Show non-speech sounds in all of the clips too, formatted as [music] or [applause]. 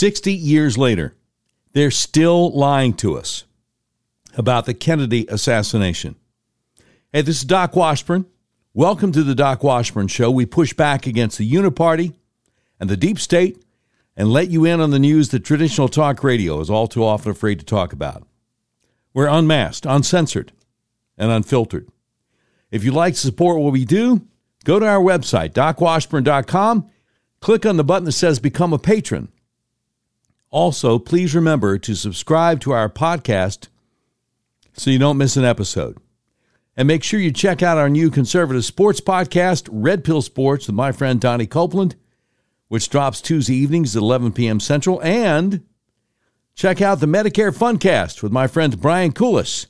60 years later, they're still lying to us about the Kennedy assassination. Hey, this is Doc Washburn. Welcome to the Doc Washburn Show. We push back against the Uniparty and the deep state and let you in on the news that traditional talk radio is all too often afraid to talk about. We're unmasked, uncensored, and unfiltered. If you'd like to support what we do, go to our website, docwashburn.com, click on the button that says Become a Patron. Also, please remember to subscribe to our podcast so you don't miss an episode. And make sure you check out our new conservative sports podcast, Red Pill Sports, with my friend Donnie Copeland, which drops Tuesday evenings at 11 p.m. Central. And check out the Medicare Funcast with my friend Brian Koulis.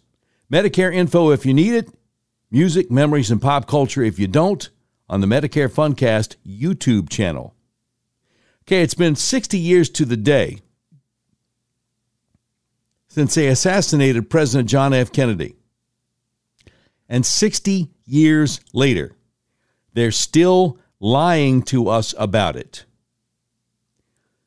Medicare info if you need it, music, memories, and pop culture if you don't, on the Medicare Funcast YouTube channel. Okay, it's been 60 years to the day since they assassinated President John F. Kennedy. And 60 years later, they're still lying to us about it.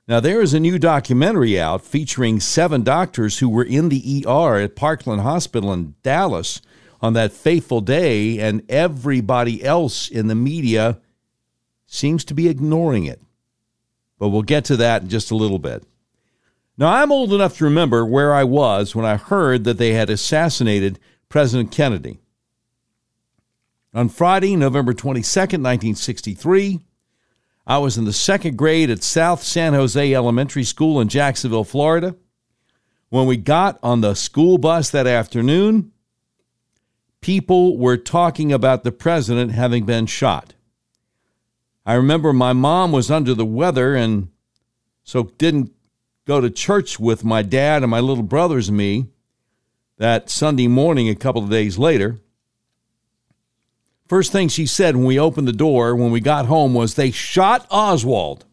Now, there is a new documentary out featuring seven doctors who were in the ER at Parkland Hospital in Dallas on that fateful day, and everybody else in the media seems to be ignoring it. But we'll get to that in just a little bit. Now, I'm old enough to remember where I was when I heard that they had assassinated President Kennedy. On Friday, November 22nd, 1963, I was in the second grade at South San Jose Elementary School in Jacksonville, Florida. When we got on the school bus that afternoon, people were talking about the president having been shot. I remember my mom was under the weather and so didn't go to church with my dad and my little brothers and me that Sunday morning a couple of days later. First thing she said when we opened the door when we got home was they shot Oswald.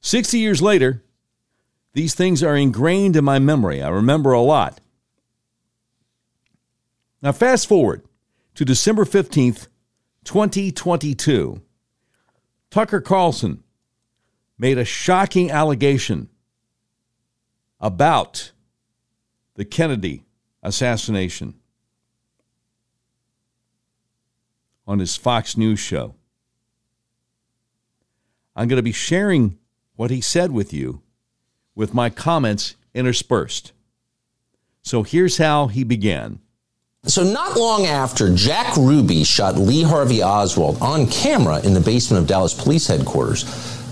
60 years later, these things are ingrained in my memory. I remember a lot. Now, fast forward to December 15th, 2022. Tucker Carlson made a shocking allegation about the Kennedy assassination on his Fox News show. I'm going to be sharing what he said with you with my comments interspersed. So here's how he began. So, not long after Jack Ruby shot Lee Harvey Oswald on camera in the basement of Dallas police headquarters,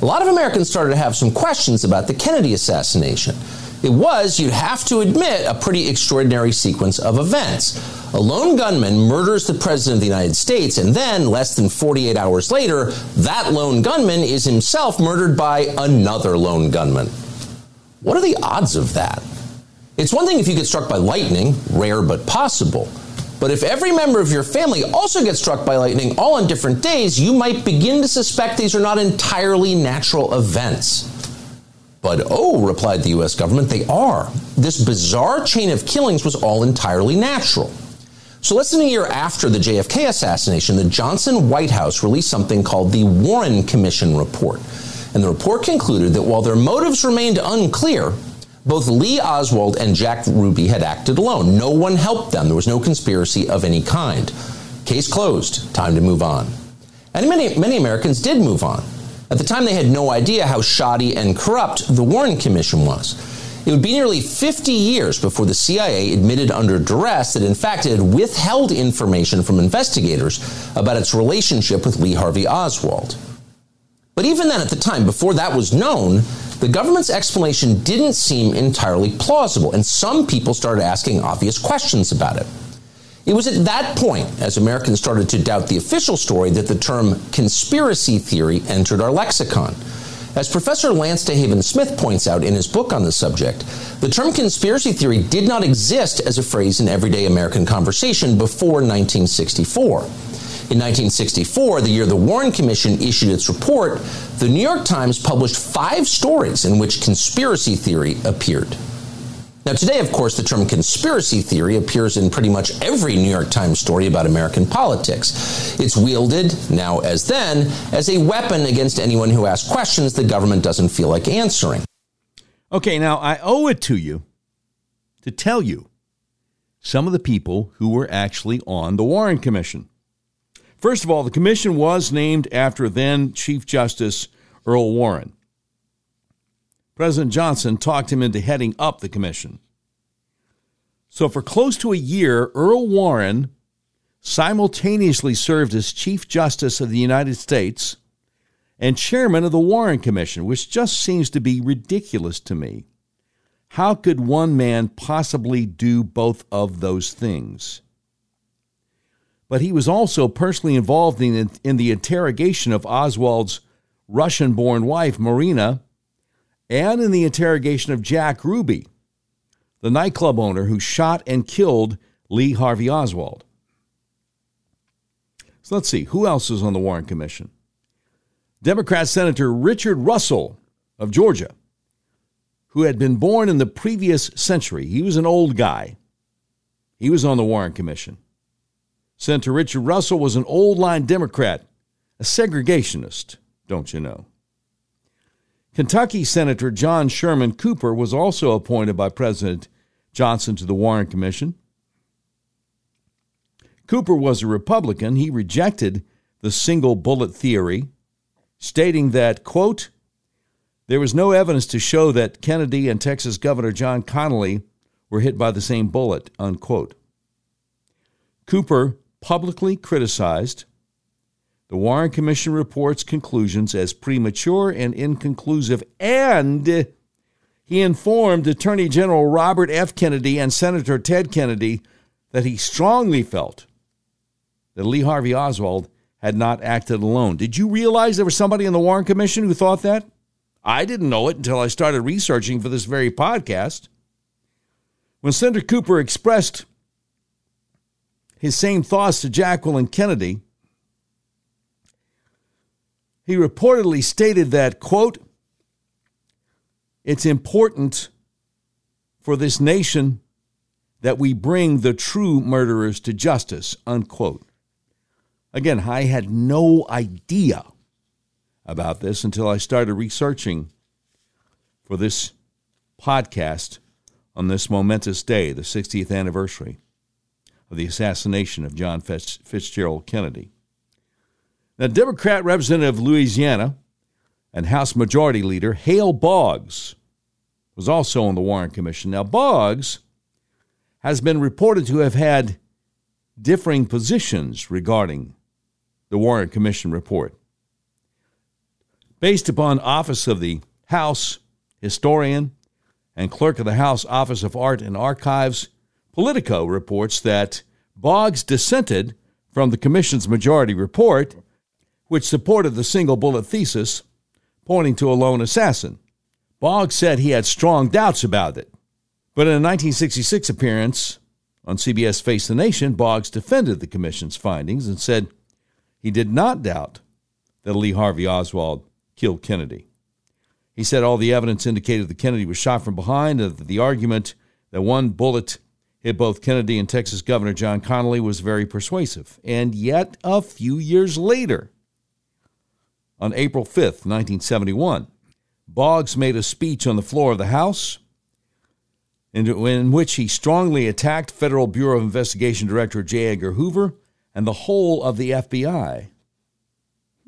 a lot of Americans started to have some questions about the Kennedy assassination. It was, you'd have to admit, a pretty extraordinary sequence of events. A lone gunman murders the President of the United States, and then, less than 48 hours later, that lone gunman is himself murdered by another lone gunman. What are the odds of that? It's one thing if you get struck by lightning, rare but possible. But if every member of your family also gets struck by lightning all on different days, you might begin to suspect these are not entirely natural events. But oh, replied the US government, they are. This bizarre chain of killings was all entirely natural. So less than a year after the JFK assassination, the Johnson White House released something called the Warren Commission Report. And the report concluded that while their motives remained unclear, both Lee Oswald and Jack Ruby had acted alone. No one helped them. There was no conspiracy of any kind. Case closed. Time to move on. And many, many Americans did move on. At the time, they had no idea how shoddy and corrupt the Warren Commission was. It would be nearly 50 years before the CIA admitted under duress that, in fact, it had withheld information from investigators about its relationship with Lee Harvey Oswald. But even then, at the time, before that was known, the government's explanation didn't seem entirely plausible, and some people started asking obvious questions about it. It was at that point, as Americans started to doubt the official story, that the term conspiracy theory entered our lexicon. As Professor Lance DeHaven Smith points out in his book on the subject, the term conspiracy theory did not exist as a phrase in everyday American conversation before 1964. In 1964, the year the Warren Commission issued its report, the New York Times published five stories in which conspiracy theory appeared. Now, today, of course, the term conspiracy theory appears in pretty much every New York Times story about American politics. It's wielded, now as then, as a weapon against anyone who asks questions the government doesn't feel like answering. Okay, now I owe it to you to tell you some of the people who were actually on the Warren Commission. First of all, the commission was named after then Chief Justice Earl Warren. President Johnson talked him into heading up the commission. So, for close to a year, Earl Warren simultaneously served as Chief Justice of the United States and Chairman of the Warren Commission, which just seems to be ridiculous to me. How could one man possibly do both of those things? But he was also personally involved in, in the interrogation of Oswald's Russian born wife, Marina, and in the interrogation of Jack Ruby, the nightclub owner who shot and killed Lee Harvey Oswald. So let's see, who else is on the Warren Commission? Democrat Senator Richard Russell of Georgia who had been born in the previous century. He was an old guy. He was on the Warren Commission. Senator Richard Russell was an old line Democrat, a segregationist, don't you know? Kentucky Senator John Sherman Cooper was also appointed by President Johnson to the Warren Commission. Cooper was a Republican. He rejected the single bullet theory, stating that, quote, there was no evidence to show that Kennedy and Texas Governor John Connally were hit by the same bullet, unquote. Cooper publicly criticized the Warren Commission report's conclusions as premature and inconclusive, and he informed Attorney General Robert F. Kennedy and Senator Ted Kennedy that he strongly felt that Lee Harvey Oswald had not acted alone. Did you realize there was somebody in the Warren Commission who thought that? I didn't know it until I started researching for this very podcast. When Senator Cooper expressed his same thoughts to Jacqueline Kennedy, he reportedly stated that, quote, it's important for this nation that we bring the true murderers to justice, unquote. Again, I had no idea about this until I started researching for this podcast on this momentous day, the 60th anniversary of the assassination of John Fitzgerald Kennedy. Now, Democrat Representative Louisiana and House Majority Leader Hale Boggs was also on the Warren Commission. Now, Boggs has been reported to have had differing positions regarding the Warren Commission report based upon Office of the House historian and clerk of the House Office of Art and Archives, Politico reports that Boggs dissented from the Commission's majority report, which supported the single bullet thesis, pointing to a lone assassin. Boggs said he had strong doubts about it. But in a 1966 appearance on CBS Face the Nation, Boggs defended the Commission's findings and said he did not doubt that Lee Harvey Oswald killed Kennedy. He said all the evidence indicated that Kennedy was shot from behind, and that the argument that one bullet both Kennedy and Texas Governor John Connally was very persuasive. And yet, a few years later, on April 5th, 1971, Boggs made a speech on the floor of the House in which he strongly attacked Federal Bureau of Investigation Director J. Edgar Hoover and the whole of the FBI.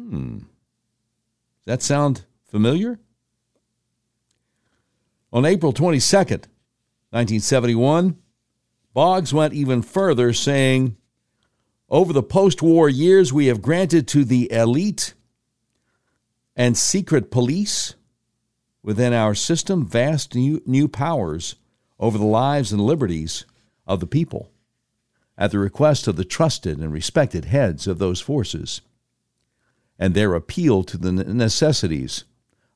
Hmm. Does That sound familiar? On April 22nd, 1971, Boggs went even further, saying, Over the post war years, we have granted to the elite and secret police within our system vast new, new powers over the lives and liberties of the people at the request of the trusted and respected heads of those forces and their appeal to the necessities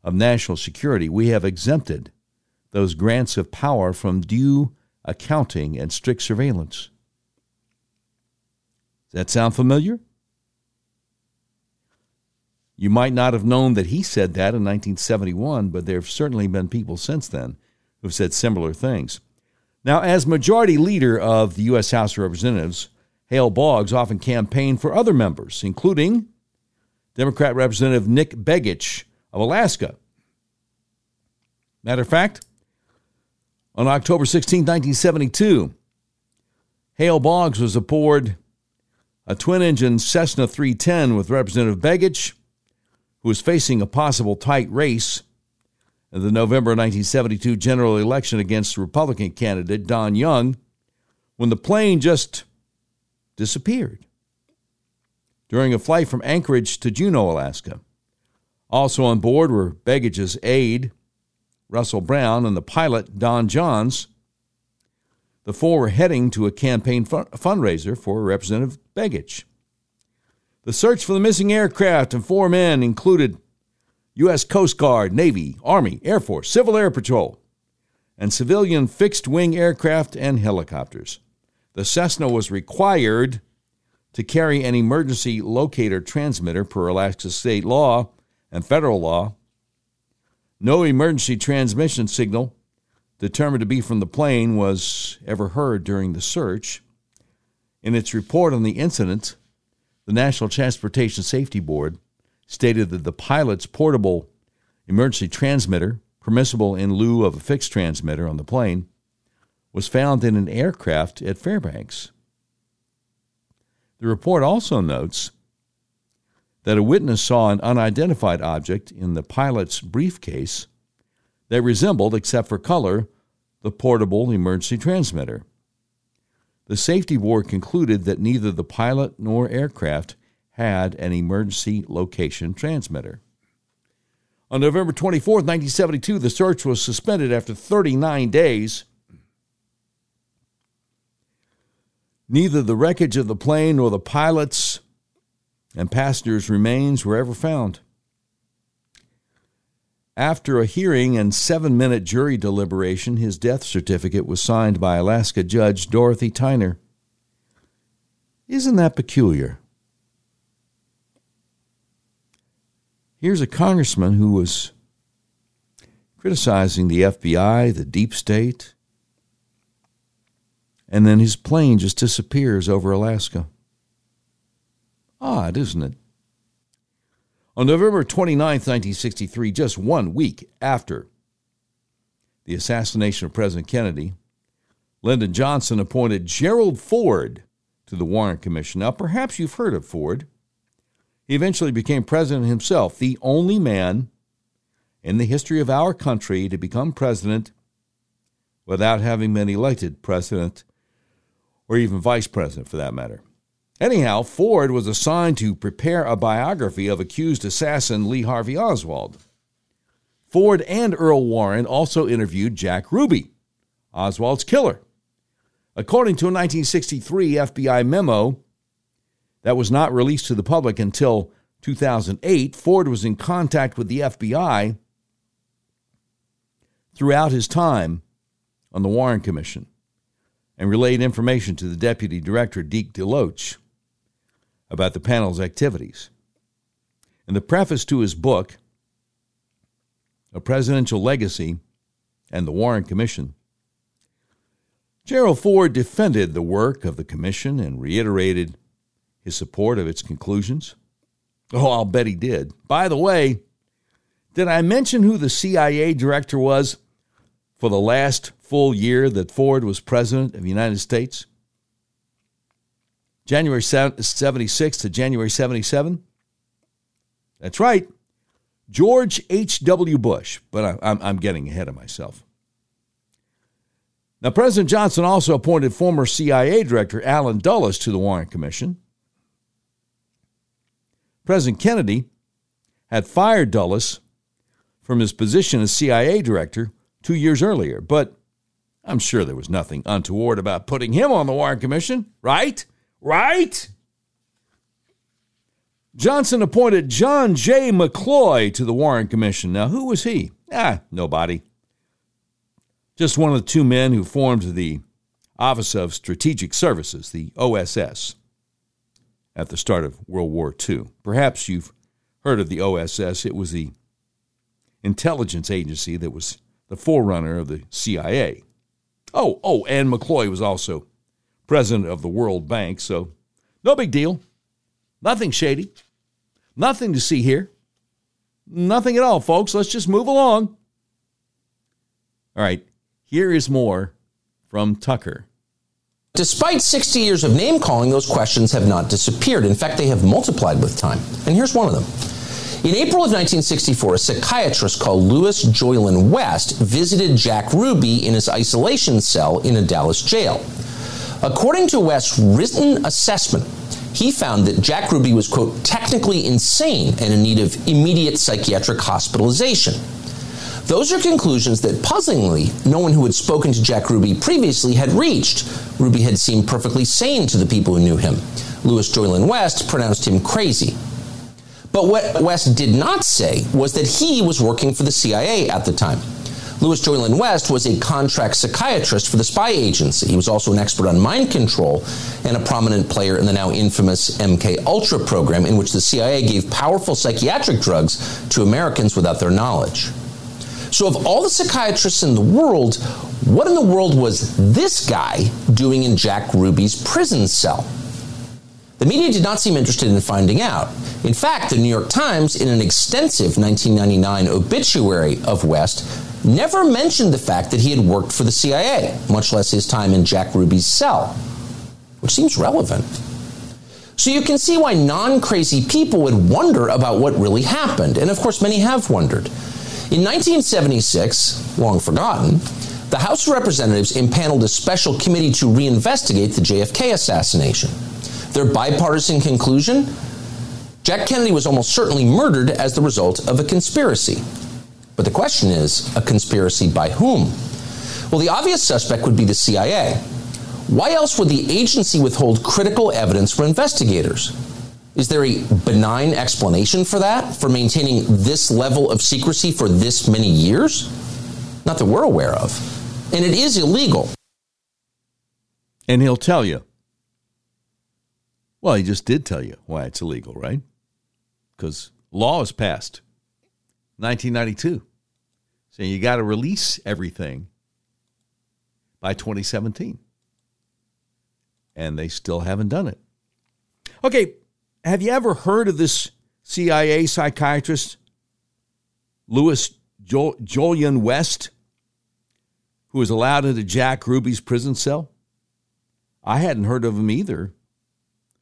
of national security, we have exempted those grants of power from due accounting and strict surveillance. Does that sound familiar? You might not have known that he said that in 1971, but there have certainly been people since then who've said similar things. Now, as majority leader of the U.S. House of Representatives, Hale Boggs often campaigned for other members, including Democrat Representative Nick Begich of Alaska. Matter of fact, on October 16, 1972, Hale Boggs was aboard a twin engine Cessna 310 with Representative Begich, who was facing a possible tight race in the November 1972 general election against Republican candidate Don Young when the plane just disappeared during a flight from Anchorage to Juneau, Alaska. Also on board were Begich's aide, Russell Brown, and the pilot, Don Jonz. The four were heading to a campaign fun- fundraiser for Representative Begich. The search for the missing aircraft and four men included U.S. Coast Guard, Navy, Army, Air Force, Civil Air Patrol, and civilian fixed wing aircraft and helicopters. The Cessna was required to carry an emergency locator transmitter per Alaska state law and federal law. No emergency transmission signal determined to be from the plane was ever heard during the search. In its report on the incident, the National Transportation Safety Board stated that the pilot's portable emergency transmitter, permissible in lieu of a fixed transmitter on the plane, was found in an aircraft at Fairbanks. The report also notes that a witness saw an unidentified object in the pilot's briefcase that resembled, except for color, the portable emergency transmitter. The safety board concluded that neither the pilot nor aircraft had an emergency location transmitter. On November 24, 1972, the search was suspended after 39 days. Neither the wreckage of the plane nor the pilot's and passengers' remains were ever found. After a hearing and seven minute jury deliberation, his death certificate was signed by Alaska Judge Dorothy Tyner. Isn't that peculiar? Here's a congressman who was criticizing the FBI, the deep state, and then his plane just disappears over Alaska. Odd, isn't it? On November 29, 1963, just one week after the assassination of President Kennedy, Lyndon Johnson appointed Gerald Ford to the Warren Commission. Now, perhaps you've heard of Ford. He eventually became president himself, the only man in the history of our country to become president without having been elected president or even vice president for that matter. Anyhow, Ford was assigned to prepare a biography of accused assassin Lee Harvey Oswald. Ford and Earl Warren also interviewed Jack Ruby, Oswald's killer. According to a 1963 FBI memo that was not released to the public until 2008, Ford was in contact with the FBI throughout his time on the Warren Commission and relayed information to the Deputy Director, Deke DeLoach about the panel's activities. In the preface to his book, A Presidential Legacy and the Warren Commission, Gerald Ford defended the work of the commission and reiterated his support of its conclusions. Oh, I'll bet he did. By the way, did I mention who the CIA director was for the last full year that Ford was president of the United States? January 76 to January 77? That's right, George H.W. Bush, but I'm, I'm getting ahead of myself. Now, President Johnson also appointed former CIA Director Allen Dulles to the Warren Commission. President Kennedy had fired Dulles from his position as CIA Director two years earlier, but I'm sure there was nothing untoward about putting him on the Warren Commission, right? Right? Johnson appointed John J. McCloy to the Warren Commission. Now, who was he? Ah, nobody. Just one of the two men who formed the Office of Strategic Services, the OSS, at the start of World War II. Perhaps you've heard of the OSS. It was the intelligence agency that was the forerunner of the CIA. Oh, oh, and McCloy was also president of the World Bank, so no big deal. Nothing shady. Nothing to see here. Nothing at all, folks. Let's just move along. All right, here is more from Tucker. Despite 60 years of name calling, those questions have not disappeared. In fact, they have multiplied with time. And here's one of them. In April of 1964, a psychiatrist called Louis Jolyon West visited Jack Ruby in his isolation cell in a Dallas jail. According to West's written assessment, he found that Jack Ruby was, quote, technically insane and in need of immediate psychiatric hospitalization. Those are conclusions that, puzzlingly, no one who had spoken to Jack Ruby previously had reached. Ruby had seemed perfectly sane to the people who knew him. Louis Jolyon West pronounced him crazy. But what West did not say was that he was working for the CIA at the time. Louis Jolyon West was a contract psychiatrist for the spy agency. He was also an expert on mind control and a prominent player in the now infamous MK Ultra program in which the CIA gave powerful psychiatric drugs to Americans without their knowledge. So, of all the psychiatrists in the world, what in the world was this guy doing in Jack Ruby's prison cell? The media did not seem interested in finding out. In fact, the New York Times, in an extensive 1999 obituary of West, never mentioned the fact that he had worked for the CIA, much less his time in Jack Ruby's cell, which seems relevant. So you can see why non crazy people would wonder about what really happened. And of course, many have wondered. In 1976, long forgotten, the House of Representatives impaneled a special committee to reinvestigate the JFK assassination. Their bipartisan conclusion Jack Kennedy was almost certainly murdered as the result of a conspiracy. But the question is a conspiracy by whom? Well, the obvious suspect would be the CIA. Why else would the agency withhold critical evidence from investigators? Is there a benign explanation for that, for maintaining this level of secrecy for this many years? Not that we're aware of. And it is illegal. And he'll tell you. Well, he just did tell you why it's illegal, right? Because law was passed 1992 saying you got to release everything by 2017. And they still haven't done it. Okay, have you ever heard of this CIA psychiatrist, Louis Jolyon West, who was allowed into Jack Ruby's prison cell? I hadn't heard of him either.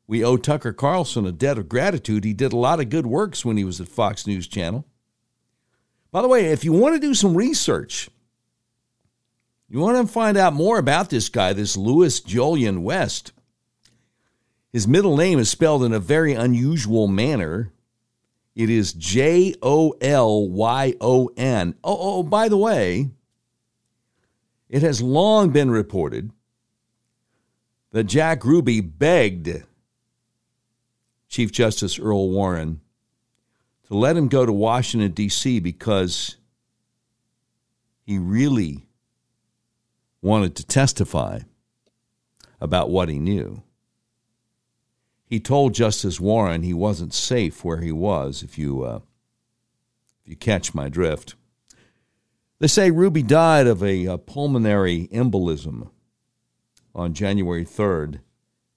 We owe Tucker Carlson a debt of gratitude. He did a lot of good works when he was at Fox News Channel. By the way, if you want to do some research, you want to find out more about this guy, this Louis Jolyon West, his middle name is spelled in a very unusual manner. It is J O L Y O N. Oh, oh, by the way, it has long been reported that Jack Ruby begged Chief Justice Earl Warren to let him go to Washington, D.C. because he really wanted to testify about what he knew. He told Justice Warren he wasn't safe where he was, if you, uh, if you catch my drift. They say Ruby died of a, a pulmonary embolism on January 3rd,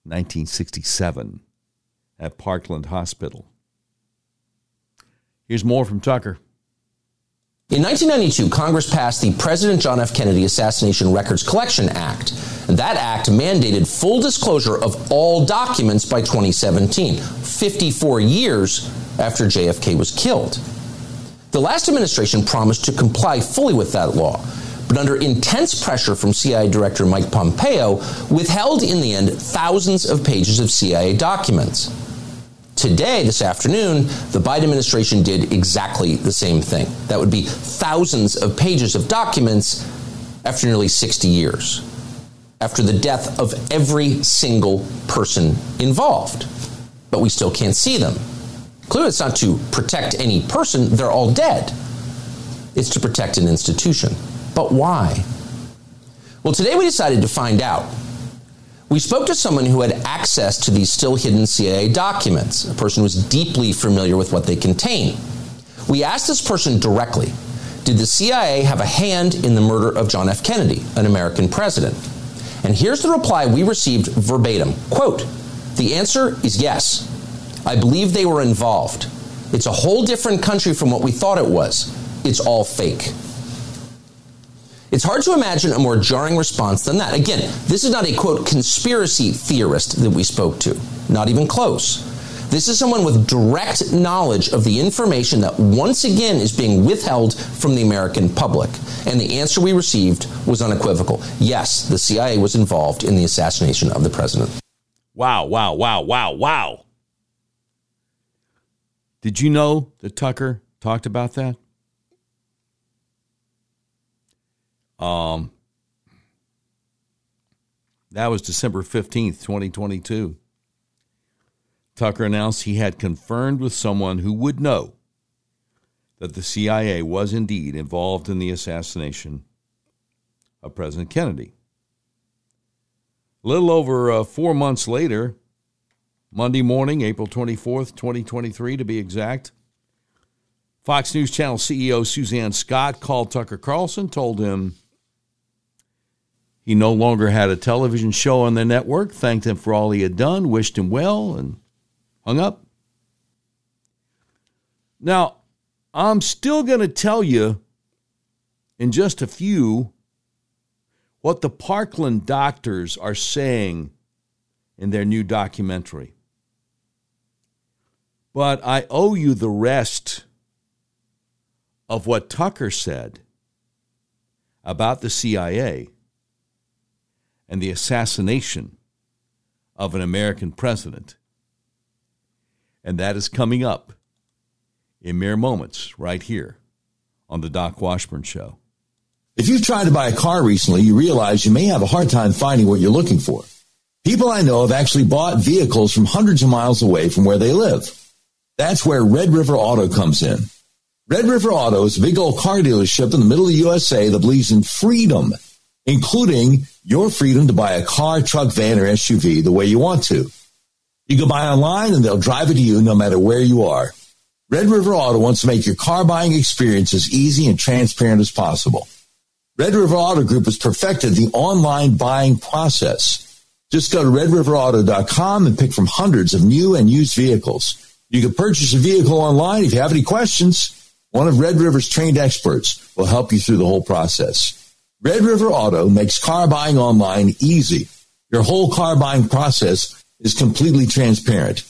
1967, at Parkland Hospital. Here's more from Tucker. In 1992, Congress passed the President John F. Kennedy Assassination Records Collection Act. That act mandated full disclosure of all documents by 2017, 54 years after JFK was killed. The last administration promised to comply fully with that law, but under intense pressure from CIA Director Mike Pompeo, withheld in the end thousands of pages of CIA documents. Today, this afternoon, the Biden administration did exactly the same thing. That would be thousands of pages of documents after nearly 60 years, after the death of every single person involved. But we still can't see them. Clearly, it's not to protect any person, they're all dead. It's to protect an institution. But why? Well, today we decided to find out we spoke to someone who had access to these still hidden CIA documents, a person who was deeply familiar with what they contain. We asked this person directly did the CIA have a hand in the murder of John F. Kennedy, an American president? And here's the reply we received verbatim. Quote, the answer is yes. I believe they were involved. It's a whole different country from what we thought it was. It's all fake. It's hard to imagine a more jarring response than that. Again, this is not a quote conspiracy theorist that we spoke to, not even close. This is someone with direct knowledge of the information that once again is being withheld from the American public. And the answer we received was unequivocal. Yes, the CIA was involved in the assassination of the president. Wow, wow, wow, wow, wow. Did you know that Tucker talked about that? Um, that was December 15th, 2022. Tucker announced he had confirmed with someone who would know that the CIA was indeed involved in the assassination of President Kennedy. A little over uh, four months later, Monday morning, April 24th, 2023, to be exact, Fox News Channel CEO Suzanne Scott called Tucker Carlson, told him he no longer had a television show on the network, thanked him for all he had done, wished him well, and hung up. Now, I'm still going to tell you in just a few what the Parkland doctors are saying in their new documentary. But I owe you the rest of what Tucker said about the CIA and the assassination of an American president. And that is coming up in mere moments right here on The Doc Washburn Show. If you've tried to buy a car recently, you realize you may have a hard time finding what you're looking for. People I know have actually bought vehicles from hundreds of miles away from where they live. That's where Red River Auto comes in. Red River Auto is a big old car dealership in the middle of the USA that believes in freedom including your freedom to buy a car, truck, van, or SUV the way you want to. You can buy online and they'll drive it to you no matter where you are. Red River Auto wants to make your car buying experience as easy and transparent as possible. Red River Auto Group has perfected the online buying process. Just go to redriverauto.com and pick from hundreds of new and used vehicles. You can purchase a vehicle online. If you have any questions, one of Red River's trained experts will help you through the whole process. Red River Auto makes car buying online easy. Your whole car buying process is completely transparent.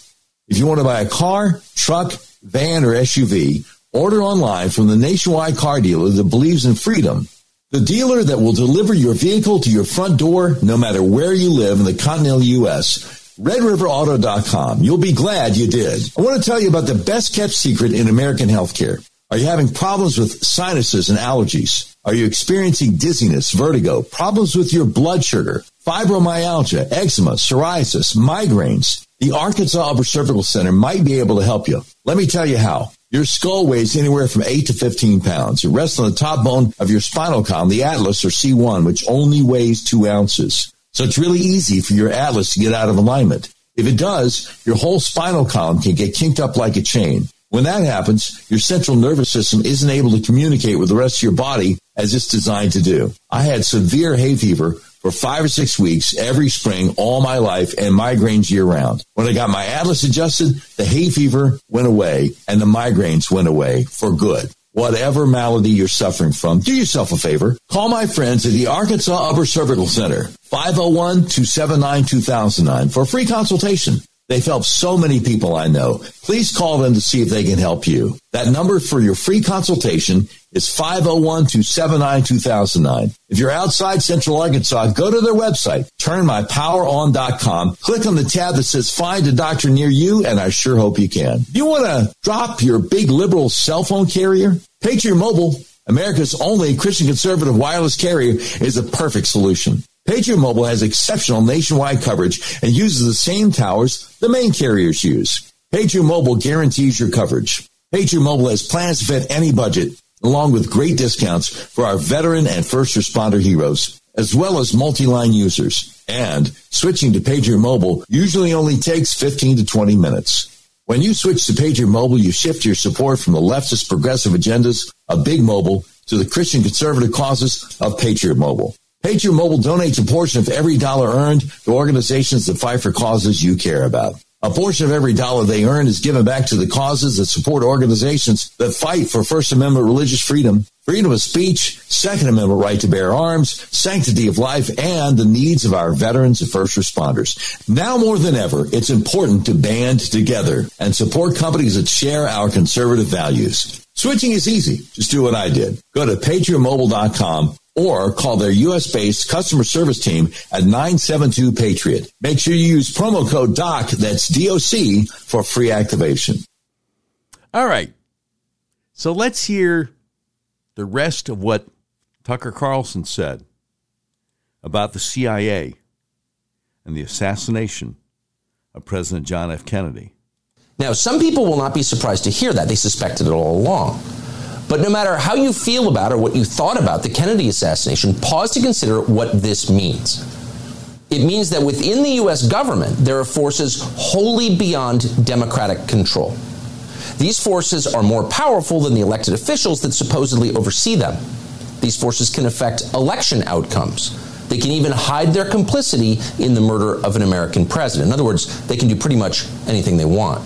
If you want to buy a car, truck, van, or SUV, order online from the nationwide car dealer that believes in freedom. The dealer that will deliver your vehicle to your front door no matter where you live in the continental U.S. RedRiverAuto.com. You'll be glad you did. I want to tell you about the best kept secret in American healthcare. Are you having problems with sinuses and allergies? Are you experiencing dizziness, vertigo, problems with your blood sugar, fibromyalgia, eczema, psoriasis, migraines? The Arkansas Upper Cervical Center might be able to help you. Let me tell you how. Your skull weighs anywhere from 8 to 15 pounds. It rests on the top bone of your spinal column, the atlas or C1, which only weighs 2 ounces. So it's really easy for your atlas to get out of alignment. If it does, your whole spinal column can get kinked up like a chain. When that happens, your central nervous system isn't able to communicate with the rest of your body as it's designed to do. I had severe hay fever for five or six weeks every spring all my life and migraines year round. When I got my atlas adjusted, the hay fever went away and the migraines went away for good. Whatever malady you're suffering from, do yourself a favor. Call my friends at the Arkansas Upper Cervical Center, 501-279-2009 for a free consultation. They've helped so many people I know. Please call them to see if they can help you. That number for your free consultation is 501-279-2009. If you're outside Central Arkansas, go to their website, turnmypoweron.com, click on the tab that says find a doctor near you, and I sure hope you can. You want to drop your big liberal cell phone carrier? Patriot Mobile, America's only Christian conservative wireless carrier, is a perfect solution. Patriot Mobile has exceptional nationwide coverage and uses the same towers the main carriers use. Patriot Mobile guarantees your coverage. Patriot Mobile has plans to fit any budget, along with great discounts for our veteran and first responder heroes, as well as multi-line users. And switching to Patriot Mobile usually only takes 15 to 20 minutes. When you switch to Patriot Mobile, you shift your support from the leftist progressive agendas of big mobile to the Christian conservative causes of Patriot Mobile. Patriot Mobile donates a portion of every dollar earned to organizations that fight for causes you care about. A portion of every dollar they earn is given back to the causes that support organizations that fight for First Amendment religious freedom, freedom of speech, Second Amendment right to bear arms, sanctity of life, and the needs of our veterans and first responders. Now more than ever, it's important to band together and support companies that share our conservative values. Switching is easy. Just do what I did. Go to patriotmobile.com or call their U.S. based customer service team at 972 Patriot. Make sure you use promo code DOC, that's DOC, for free activation. All right. So let's hear the rest of what Tucker Carlson said about the CIA and the assassination of President John F. Kennedy. Now, some people will not be surprised to hear that. They suspected it all along. But no matter how you feel about or what you thought about the Kennedy assassination, pause to consider what this means. It means that within the U.S. government, there are forces wholly beyond democratic control. These forces are more powerful than the elected officials that supposedly oversee them. These forces can affect election outcomes. They can even hide their complicity in the murder of an American president. In other words, they can do pretty much anything they want.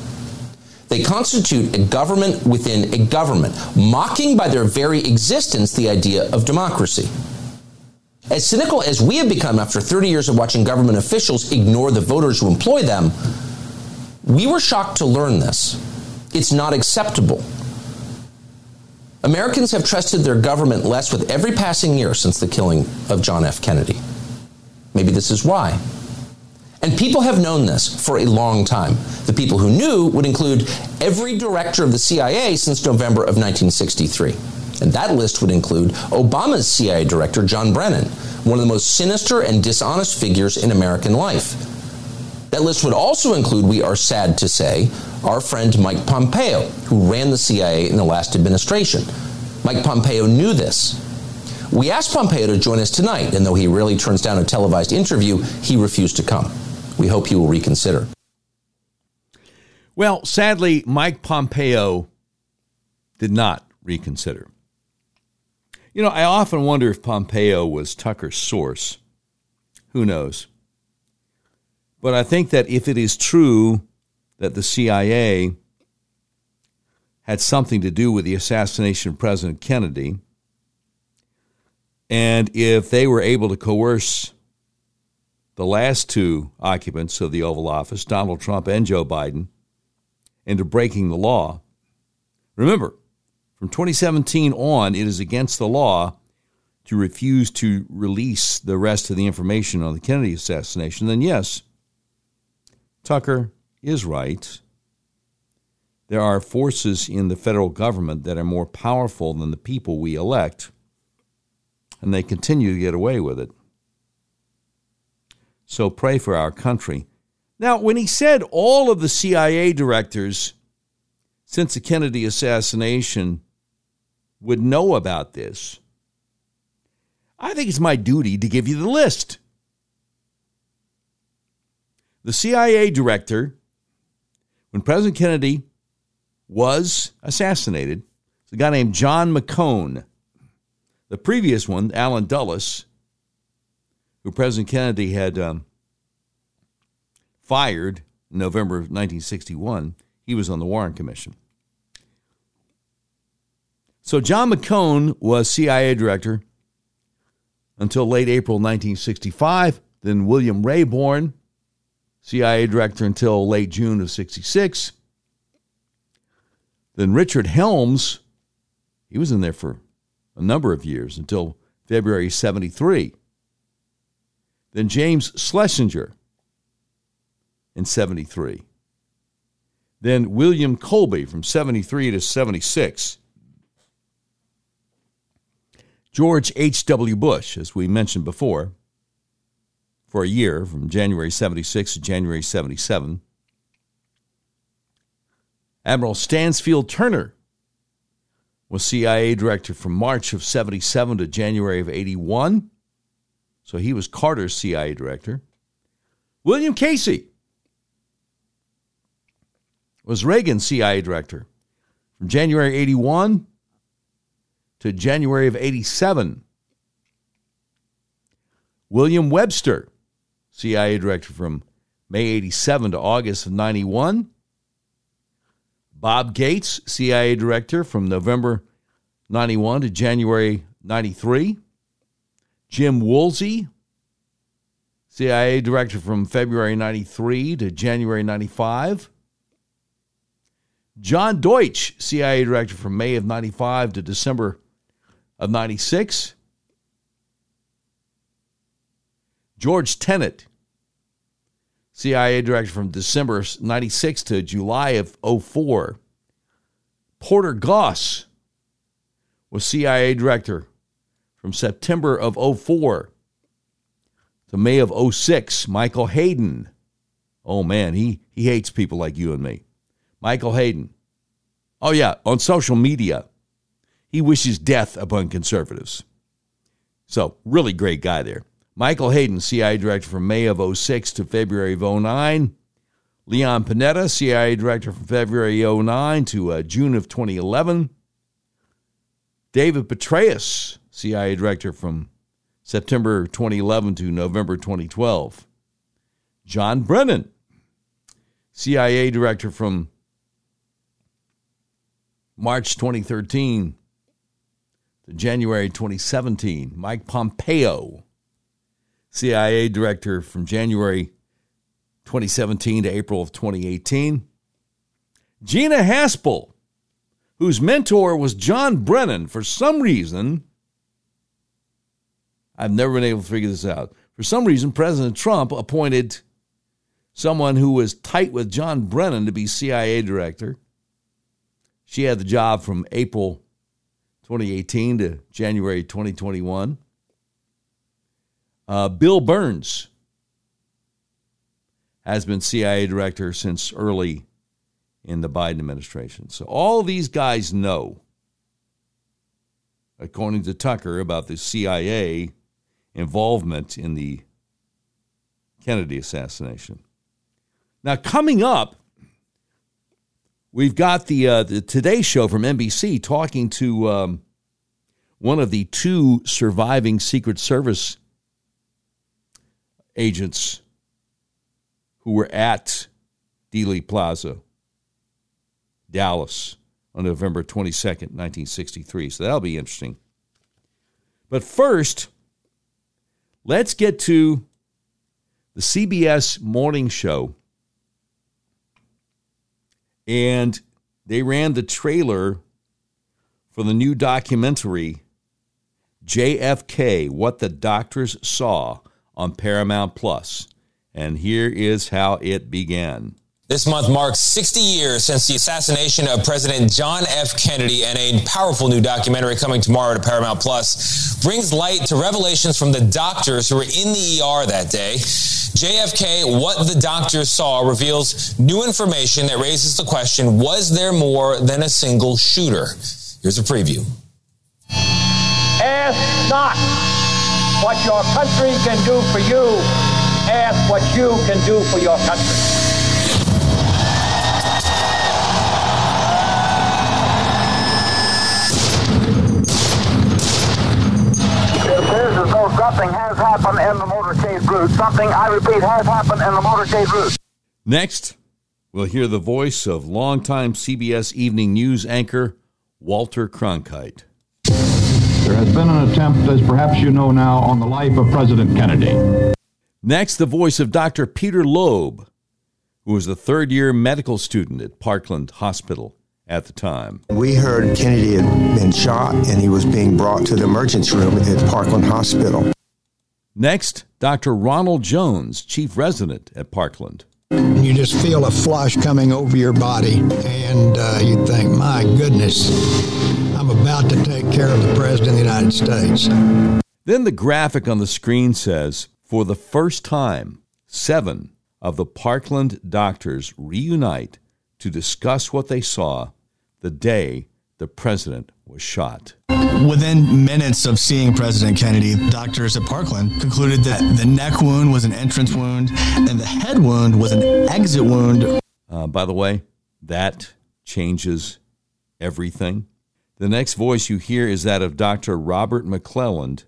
They constitute a government within a government, mocking by their very existence the idea of democracy. As cynical as we have become after 30 years of watching government officials ignore the voters who employ them, we were shocked to learn this. It's not acceptable. Americans have trusted their government less with every passing year since the killing of John F. Kennedy. Maybe this is why. And people have known this for a long time. The people who knew would include every director of the CIA since November of 1963. And that list would include Obama's CIA director, John Brennan, one of the most sinister and dishonest figures in American life. That list would also include, we are sad to say, our friend Mike Pompeo, who ran the CIA in the last administration. Mike Pompeo knew this. We asked Pompeo to join us tonight, and though he rarely turns down a televised interview, he refused to come. We hope he will reconsider. Well, sadly, Mike Pompeo did not reconsider. You know, I often wonder if Pompeo was Tucker's source. Who knows? But I think that if it is true that the CIA had something to do with the assassination of President Kennedy, and if they were able to coerce the last two occupants of the Oval Office, Donald Trump and Joe Biden, into breaking the law. Remember, from 2017 on, it is against the law to refuse to release the rest of the information on the Kennedy assassination. Then, yes, Tucker is right. There are forces in the federal government that are more powerful than the people we elect, and they continue to get away with it. So pray for our country. Now, when he said all of the CIA directors since the Kennedy assassination would know about this, I think it's my duty to give you the list. The CIA director, when President Kennedy was assassinated, was a guy named John McCone. The previous one, Allen Dulles, who President Kennedy had um, fired in November of 1961. He was on the Warren Commission. So John McCone was CIA director until late April 1965. Then William Raborn, CIA director until late June of 66. Then Richard Helms, he was in there for a number of years until February 73. Then James Schlesinger in 73. Then William Colby from 73 to 76. George H.W. Bush, as we mentioned before, for a year from January 76 to January 77. Admiral Stansfield Turner was CIA director from March of 77 to January of 81. So he was Carter's CIA director. William Casey was Reagan's CIA director from January 81 to January of 87. William Webster, CIA director from May 87 to August of 91. Bob Gates, CIA director from November 91 to January 93. Jim Woolsey, CIA director from February 93 to January 95. John Deutsch, CIA director from May of 95 to December of 96. George Tenet, CIA director from December 96 to July of 04. Porter Goss was CIA director from September of 04 to May of 06. Michael Hayden. Oh man, he, he hates people like you and me. Michael Hayden. Oh yeah, on social media, he wishes death upon conservatives. So, really great guy there. Michael Hayden, CIA director from May of 06 to February of 09. Leon Panetta, CIA director from February 09 to uh, June of 2011. David Petraeus, CIA director from September 2011 to November 2012. John Brennan, CIA director from March 2013 to January 2017. Mike Pompeo, CIA director from January 2017 to April of 2018. Gina Haspel, whose mentor was John Brennan, for some reason, I've never been able to figure this out. For some reason, President Trump appointed someone who was tight with John Brennan to be CIA director. She had the job from April 2018 to January 2021. Uh, Bill Burns has been CIA director since early in the Biden administration. So all these guys know, according to Tucker, about the CIA involvement in the Kennedy assassination. Now, coming up, we've got the uh, the Today Show from NBC talking to um, one of the two surviving Secret Service agents who were at Dealey Plaza, Dallas, on November 22nd, 1963. So that'll be interesting. But first, let's get to the CBS morning show. And they ran the trailer for the new documentary, JFK What the Doctors Saw on Paramount Plus. And here is how it began. This month marks 60 years since the assassination of President John F. Kennedy, and a powerful new documentary coming tomorrow to Paramount Plus brings light to revelations from the doctors who were in the ER that day. JFK, What the Doctors Saw, reveals new information that raises the question was there more than a single shooter? Here's a preview. Ask not what your country can do for you, ask what you can do for your country. Something has happened in the motorcade route. Something, I repeat, has happened in the motorcade route. Next, we'll hear the voice of longtime CBS Evening News anchor Walter Cronkite. There has been an attempt, as perhaps you know now, on the life of President Kennedy. Next, the voice of Dr. Peter Loeb, who was a third year medical student at Parkland Hospital at the time. We heard Kennedy had been shot and he was being brought to the emergency room at Parkland Hospital. Next, Dr. Ronald Jones, chief resident at Parkland. You just feel a flush coming over your body, and uh, you think, my goodness, I'm about to take care of the President of the United States. Then the graphic on the screen says, for the first time, seven of the Parkland doctors reunite to discuss what they saw the day the president was shot. Within minutes of seeing President Kennedy, doctors at Parkland concluded that the neck wound was an entrance wound and the head wound was an exit wound. Uh, by the way, that changes everything. The next voice you hear is that of Dr. Robert McClelland,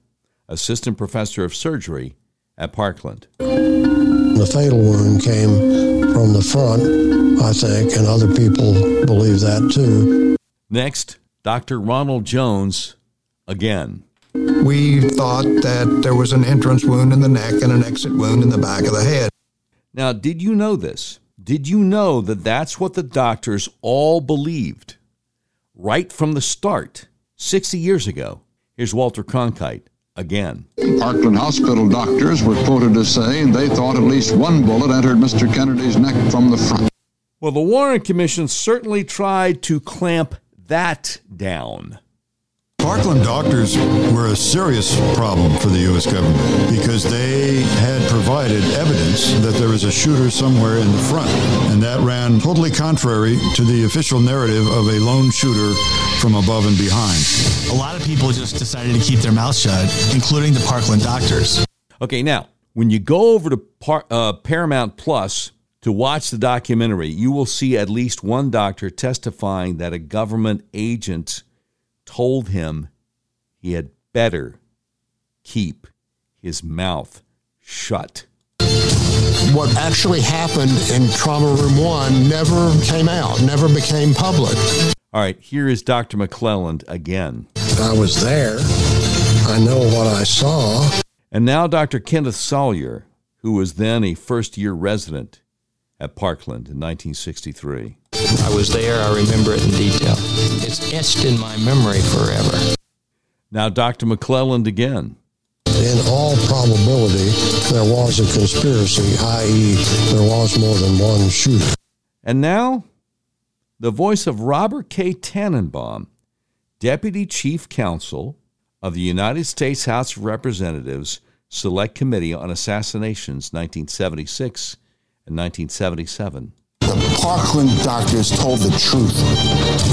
assistant professor of surgery at Parkland. The fatal wound came from the front, I think, and other people believe that too. Next, Dr. Ronald Jones again. We thought that there was an entrance wound in the neck and an exit wound in the back of the head. Now, did you know this? Did you know that that's what the doctors all believed right from the start 60 years ago? Here's Walter Cronkite again. Parkland Hospital doctors were quoted as saying they thought at least one bullet entered Mr. Kennedy's neck from the front. Well, the Warren Commission certainly tried to clamp that down. Parkland doctors were a serious problem for the U.S. government because they had provided evidence that there was a shooter somewhere in the front. And that ran totally contrary to the official narrative of a lone shooter from above and behind. A lot of people just decided to keep their mouth shut, including the Parkland doctors. Okay, now, when you go over to Par- uh, Paramount Plus to watch the documentary, you will see at least one doctor testifying that a government agent told him he had better keep his mouth shut. What actually happened in trauma room one never came out, never became public. All right, here is Dr. McClelland again. I was there. I know what I saw. And now Dr. Kenneth Salyer, who was then a first year resident at Parkland in 1963. I was there. I remember it in detail. It's etched in my memory forever. Now, Dr. McClelland again. In all probability, there was a conspiracy, i.e., there was more than one shooter. And now, the voice of Robert K. Tanenbaum, Deputy Chief Counsel of the United States House of Representatives Select Committee on Assassinations 1976 and 1977. The Parkland doctors told the truth.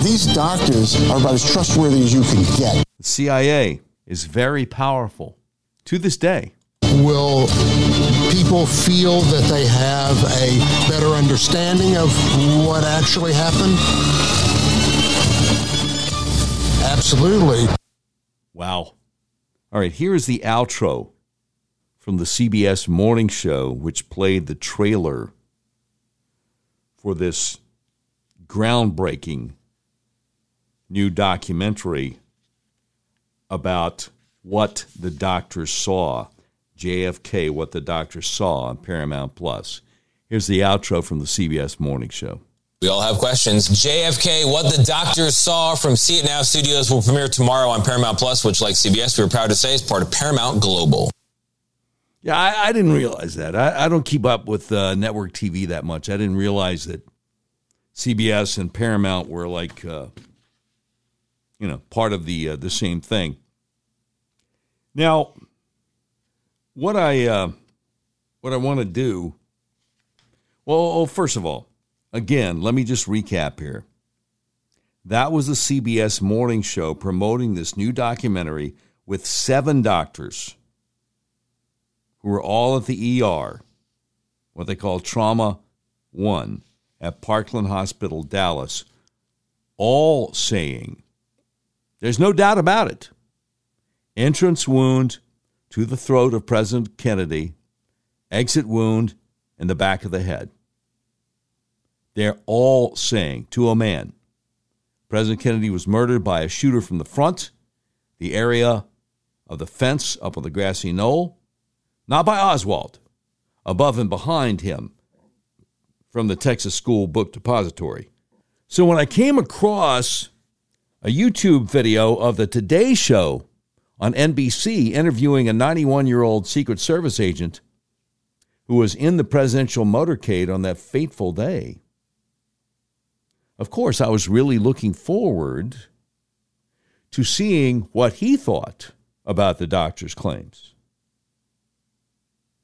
These doctors are about as trustworthy as you can get. The CIA is very powerful to this day. Will people feel that they have a better understanding of what actually happened? Absolutely. Wow. All right, here is the outro from the CBS morning show, which played the trailer for this groundbreaking new documentary about what the doctors saw, JFK, what the doctors saw on Paramount Plus. Here's the outro from the CBS morning show. We all have questions. JFK, what the doctors saw from See It Now Studios will premiere tomorrow on Paramount Plus, which, like CBS, we are proud to say is part of Paramount Global. Yeah, I, I didn't realize that. I, I don't keep up with uh, network TV that much. I didn't realize that CBS and Paramount were like, uh, you know, part of the uh, the same thing. Now, what I uh, what I want to do, well, oh, first of all, again, let me just recap here. That was the CBS morning show promoting this new documentary with seven doctors who were all at the ER, what they call Trauma One at Parkland Hospital, Dallas, all saying, there's no doubt about it, entrance wound to the throat of President Kennedy, exit wound in the back of the head. They're all saying to a man, President Kennedy was murdered by a shooter from the front, the area of the fence up on the grassy knoll, not by Oswald, above and behind him from the Texas School Book Depository. So when I came across a YouTube video of the Today Show on NBC interviewing a 91 year old Secret Service agent who was in the presidential motorcade on that fateful day, of course, I was really looking forward to seeing what he thought about the doctor's claims.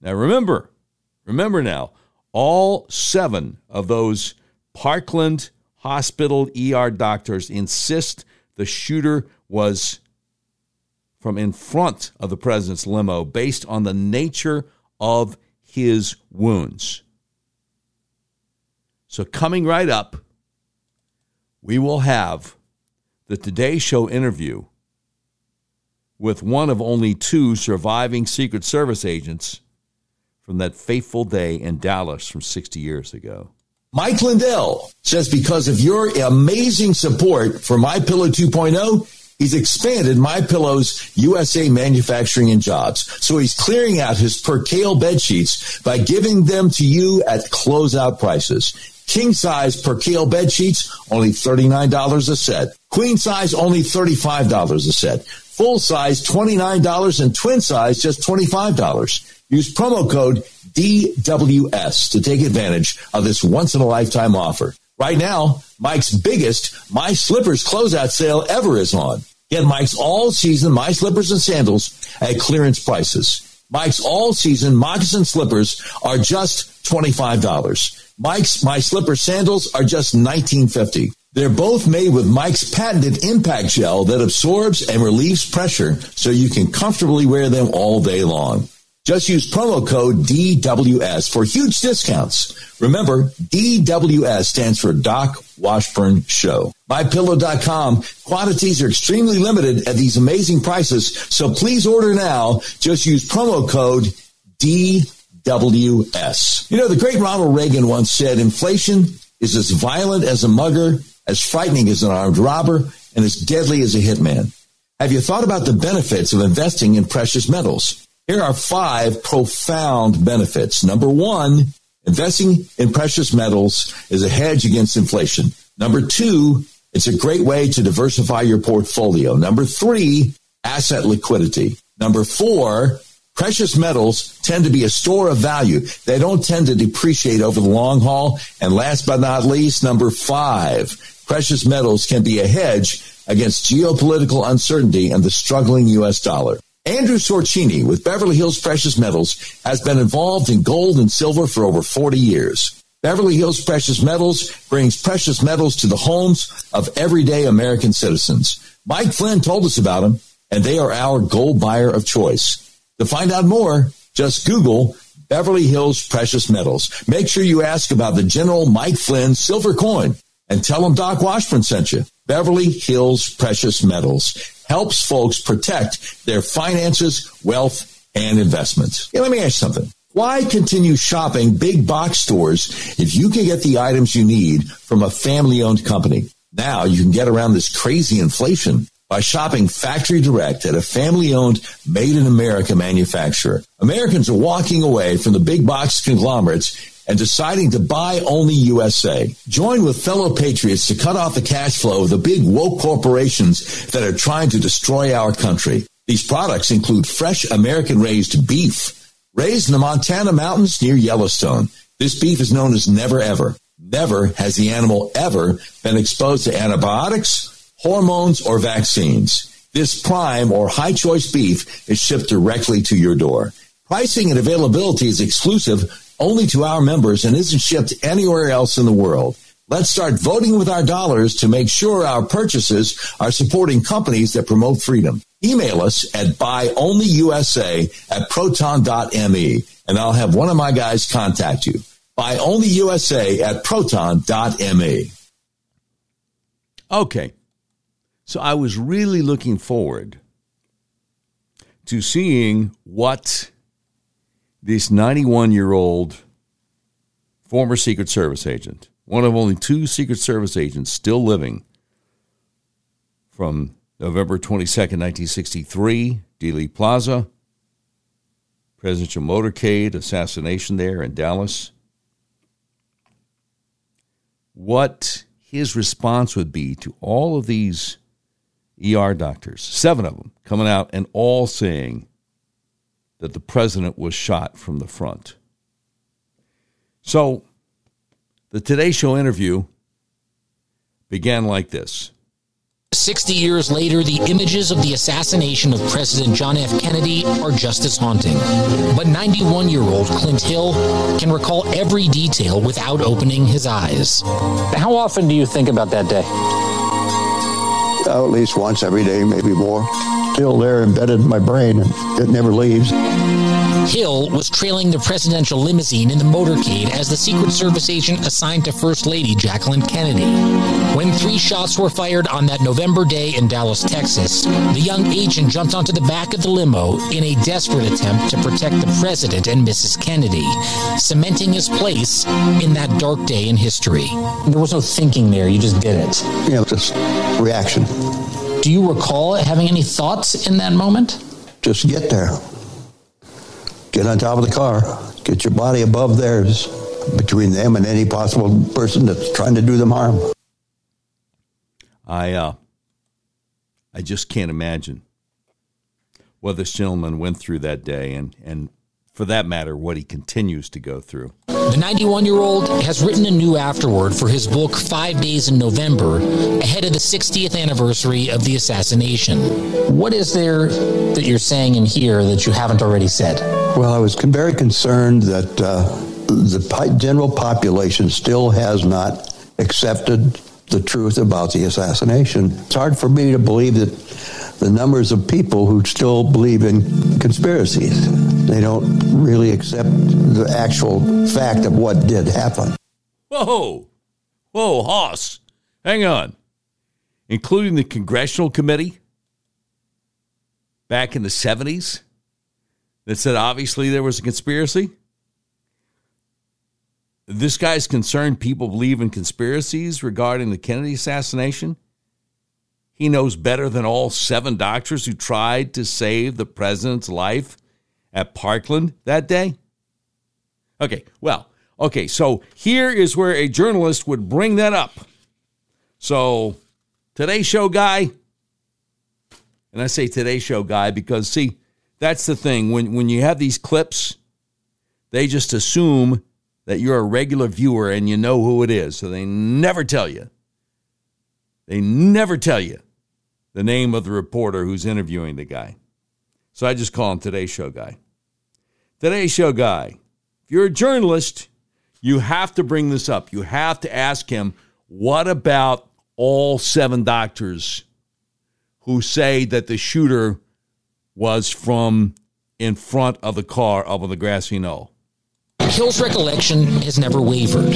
Now, remember, remember now, all seven of those Parkland Hospital ER doctors insist the shooter was from in front of the president's limo based on the nature of his wounds. So, coming right up, we will have the Today Show interview with one of only two surviving Secret Service agents from that fateful day in Dallas from 60 years ago. Mike Lindell says because of your amazing support for My Pillow 2.0, he's expanded My Pillow's USA manufacturing and jobs. So he's clearing out his percale bed sheets by giving them to you at closeout prices. King size percale bed sheets only $39 a set. Queen size only $35 a set. Full size $29 and twin size just $25. Use promo code DWS to take advantage of this once in a lifetime offer. Right now, Mike's biggest My Slippers closeout sale ever is on. Get Mike's all season My Slippers and sandals at clearance prices. Mike's all season moccasin slippers are just $25. Mike's My Slipper sandals are just $19.50. They're both made with Mike's patented impact gel that absorbs and relieves pressure so you can comfortably wear them all day long. Just use promo code DWS for huge discounts. Remember, DWS stands for Doc Washburn Show. MyPillow.com quantities are extremely limited at these amazing prices, so please order now. Just use promo code DWS. You know, the great Ronald Reagan once said, inflation is as violent as a mugger, as frightening as an armed robber, and as deadly as a hitman. Have you thought about the benefits of investing in precious metals? Here are five profound benefits. Number one, investing in precious metals is a hedge against inflation. Number two, it's a great way to diversify your portfolio. Number three, asset liquidity. Number four, precious metals tend to be a store of value. They don't tend to depreciate over the long haul. And last but not least, number five, precious metals can be a hedge against geopolitical uncertainty and the struggling U.S. dollar. Andrew Sorcini with Beverly Hills Precious Metals has been involved in gold and silver for over 40 years. Beverly Hills Precious Metals brings precious metals to the homes of everyday American citizens. Mike Flynn told us about them, and they are our gold buyer of choice. To find out more, just Google Beverly Hills Precious Metals. Make sure you ask about the General Mike Flynn silver coin and tell them Doc Washburn sent you. Beverly Hills Precious Metals helps folks protect their finances, wealth, and investments. Yeah, let me ask you something. Why continue shopping big box stores if you can get the items you need from a family owned company? Now you can get around this crazy inflation by shopping factory direct at a family owned, made in America manufacturer. Americans are walking away from the big box conglomerates and deciding to buy only USA. Join with fellow patriots to cut off the cash flow of the big woke corporations that are trying to destroy our country. These products include fresh American raised beef, raised in the Montana mountains near Yellowstone. This beef is known as never ever. Never has the animal ever been exposed to antibiotics, hormones, or vaccines. This prime or high choice beef is shipped directly to your door. Pricing and availability is exclusive only to our members and isn't shipped anywhere else in the world. Let's start voting with our dollars to make sure our purchases are supporting companies that promote freedom. Email us at buyonlyusa at proton.me and I'll have one of my guys contact you. Buyonlyusa at proton.me. Okay. So I was really looking forward to seeing what this 91 year old former Secret Service agent, one of only two Secret Service agents still living from November 22nd, 1963, Dealey Plaza, presidential motorcade, assassination there in Dallas. What his response would be to all of these ER doctors, seven of them coming out and all saying, that the president was shot from the front. So, the Today Show interview began like this. 60 years later, the images of the assassination of President John F. Kennedy are just as haunting. But 91 year old Clint Hill can recall every detail without opening his eyes. How often do you think about that day? Uh, at least once every day, maybe more. Still there embedded in my brain, and it never leaves. Hill was trailing the presidential limousine in the motorcade as the Secret Service agent assigned to First Lady Jacqueline Kennedy. When three shots were fired on that November day in Dallas, Texas, the young agent jumped onto the back of the limo in a desperate attempt to protect the president and Mrs. Kennedy, cementing his place in that dark day in history. There was no thinking there, you just did it. Yeah, just reaction. Do you recall having any thoughts in that moment? Just get there. Get on top of the car. Get your body above theirs, between them and any possible person that's trying to do them harm. I uh, I just can't imagine what this gentleman went through that day, and and for that matter, what he continues to go through. The 91 year old has written a new afterword for his book Five Days in November, ahead of the 60th anniversary of the assassination. What is there that you're saying in here that you haven't already said? Well, I was very concerned that uh, the general population still has not accepted the truth about the assassination. It's hard for me to believe that the numbers of people who still believe in conspiracies. They don't really accept the actual fact of what did happen. Whoa, whoa, Hoss, hang on. Including the Congressional Committee back in the 70s that said obviously there was a conspiracy? This guy's concerned people believe in conspiracies regarding the Kennedy assassination? He knows better than all seven doctors who tried to save the president's life at Parkland that day? Okay, well, okay, so here is where a journalist would bring that up. So, Today Show guy, and I say Today Show guy because, see, that's the thing. When, when you have these clips, they just assume that you're a regular viewer and you know who it is. So they never tell you. They never tell you the name of the reporter who's interviewing the guy. So I just call him Today Show Guy. Today Show Guy. If you're a journalist, you have to bring this up. You have to ask him, what about all seven doctors who say that the shooter was from in front of the car up on the grassy knoll? Hill's recollection has never wavered.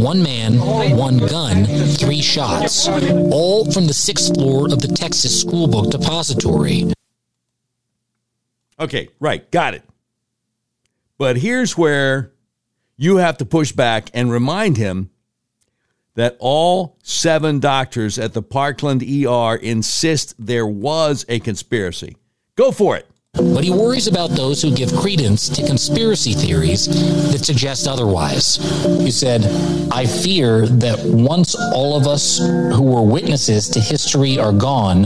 One man, one gun, three shots, all from the sixth floor of the Texas School Book Depository. Okay, right, got it. But here's where you have to push back and remind him that all seven doctors at the Parkland ER insist there was a conspiracy. Go for it. But he worries about those who give credence to conspiracy theories that suggest otherwise. He said, I fear that once all of us who were witnesses to history are gone,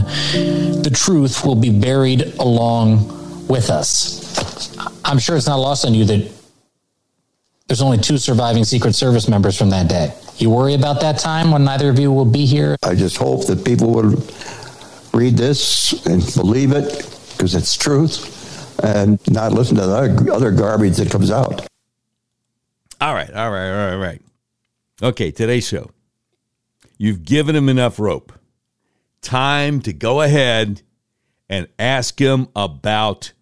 the truth will be buried along with us. I'm sure it's not lost on you that there's only two surviving Secret Service members from that day. You worry about that time when neither of you will be here? I just hope that people will read this and believe it because it's truth and not listen to the other, garbage that comes out. All right, all right, all right, all right. Okay, today's show. You've given him enough rope. Time to go ahead and ask him about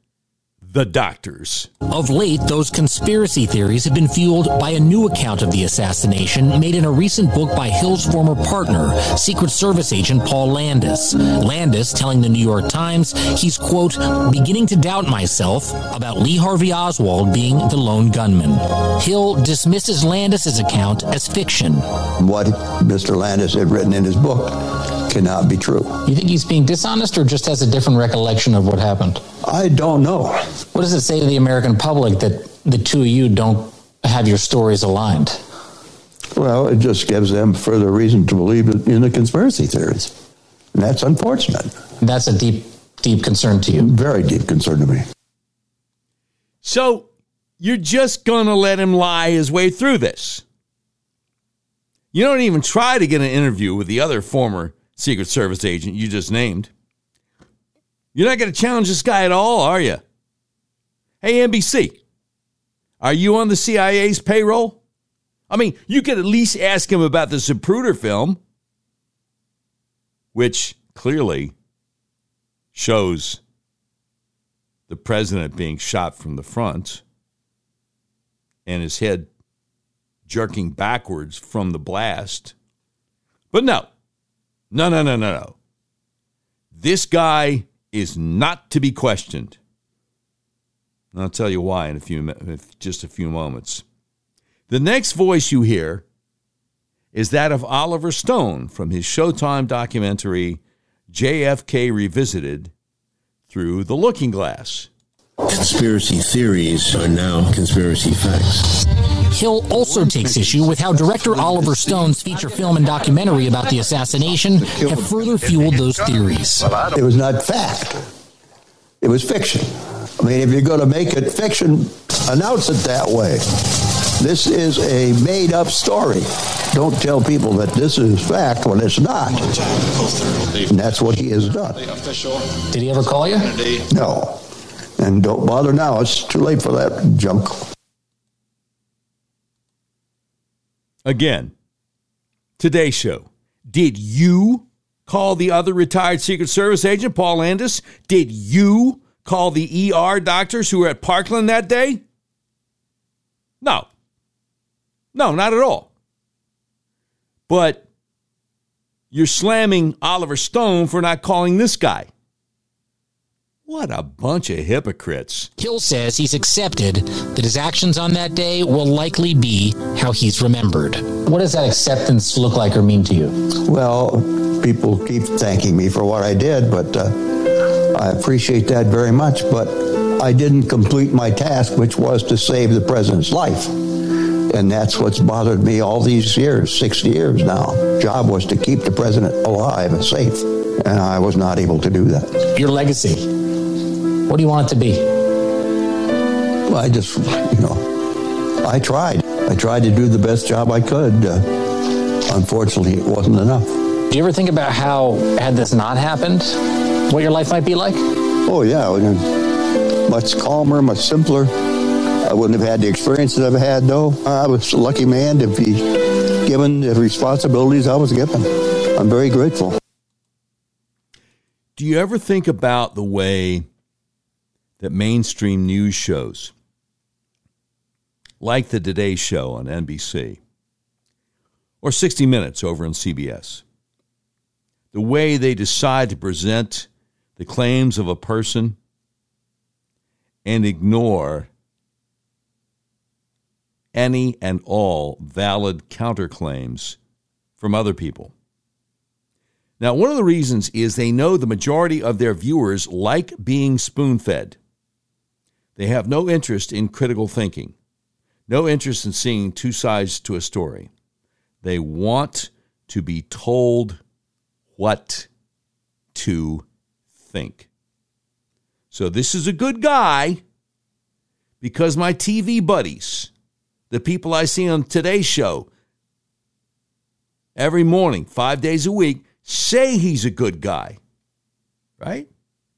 the doctors. Of late, those conspiracy theories have been fueled by a new account of the assassination made in a recent book by Hill's former partner, Secret Service agent Paul Landis. Landis telling the New York Times he's, quote, beginning to doubt myself about Lee Harvey Oswald being the lone gunman. Hill dismisses Landis's account as fiction. What Mr. Landis had written in his book cannot be true. You think he's being dishonest or just has a different recollection of what happened? I don't know. What does it say to the American public that the two of you don't have your stories aligned? Well, it just gives them further reason to believe in the conspiracy theories. And that's unfortunate. That's a deep, deep concern to you. Very deep concern to me. So you're just going to let him lie his way through this. You don't even try to get an interview with the other former Secret Service agent you just named. You're not going to challenge this guy at all, are you? Hey, NBC, are you on the CIA's payroll? I mean, you could at least ask him about the Zapruder film, which clearly shows the president being shot from the front and his head jerking backwards from the blast. But no, no, no, no, no, no. This guy is not to be questioned. And I'll tell you why in a few just a few moments. The next voice you hear is that of Oliver Stone from his Showtime documentary JFK Revisited through the Looking Glass. Conspiracy theories are now conspiracy facts. Hill also takes issue with how director Oliver Stone's feature film and documentary about the assassination have further fueled those theories. It was not fact. It was fiction. I mean, if you're going to make it fiction, announce it that way. This is a made up story. Don't tell people that this is fact when it's not. And that's what he has done. Did he ever call you? No. And don't bother now. It's too late for that junk. Again, today's show. Did you call the other retired Secret Service agent, Paul Landis? Did you call the ER doctors who were at Parkland that day? No. No, not at all. But you're slamming Oliver Stone for not calling this guy. What a bunch of hypocrites. Hill says he's accepted that his actions on that day will likely be how he's remembered. What does that acceptance look like or mean to you? Well, people keep thanking me for what I did, but uh, I appreciate that very much. But I didn't complete my task, which was to save the president's life. And that's what's bothered me all these years, 60 years now. Job was to keep the president alive and safe. And I was not able to do that. Your legacy. What do you want it to be? Well, I just, you know, I tried. I tried to do the best job I could. Uh, unfortunately, it wasn't enough. Do you ever think about how, had this not happened, what your life might be like? Oh, yeah. Much calmer, much simpler. I wouldn't have had the experiences I've had, though. I was a lucky man to be given the responsibilities I was given. I'm very grateful. Do you ever think about the way that mainstream news shows, like the Today Show on NBC or 60 Minutes over on CBS, the way they decide to present the claims of a person and ignore any and all valid counterclaims from other people. Now, one of the reasons is they know the majority of their viewers like being spoon fed. They have no interest in critical thinking, no interest in seeing two sides to a story. They want to be told what to think. So, this is a good guy because my TV buddies, the people I see on today's show every morning, five days a week, say he's a good guy, right?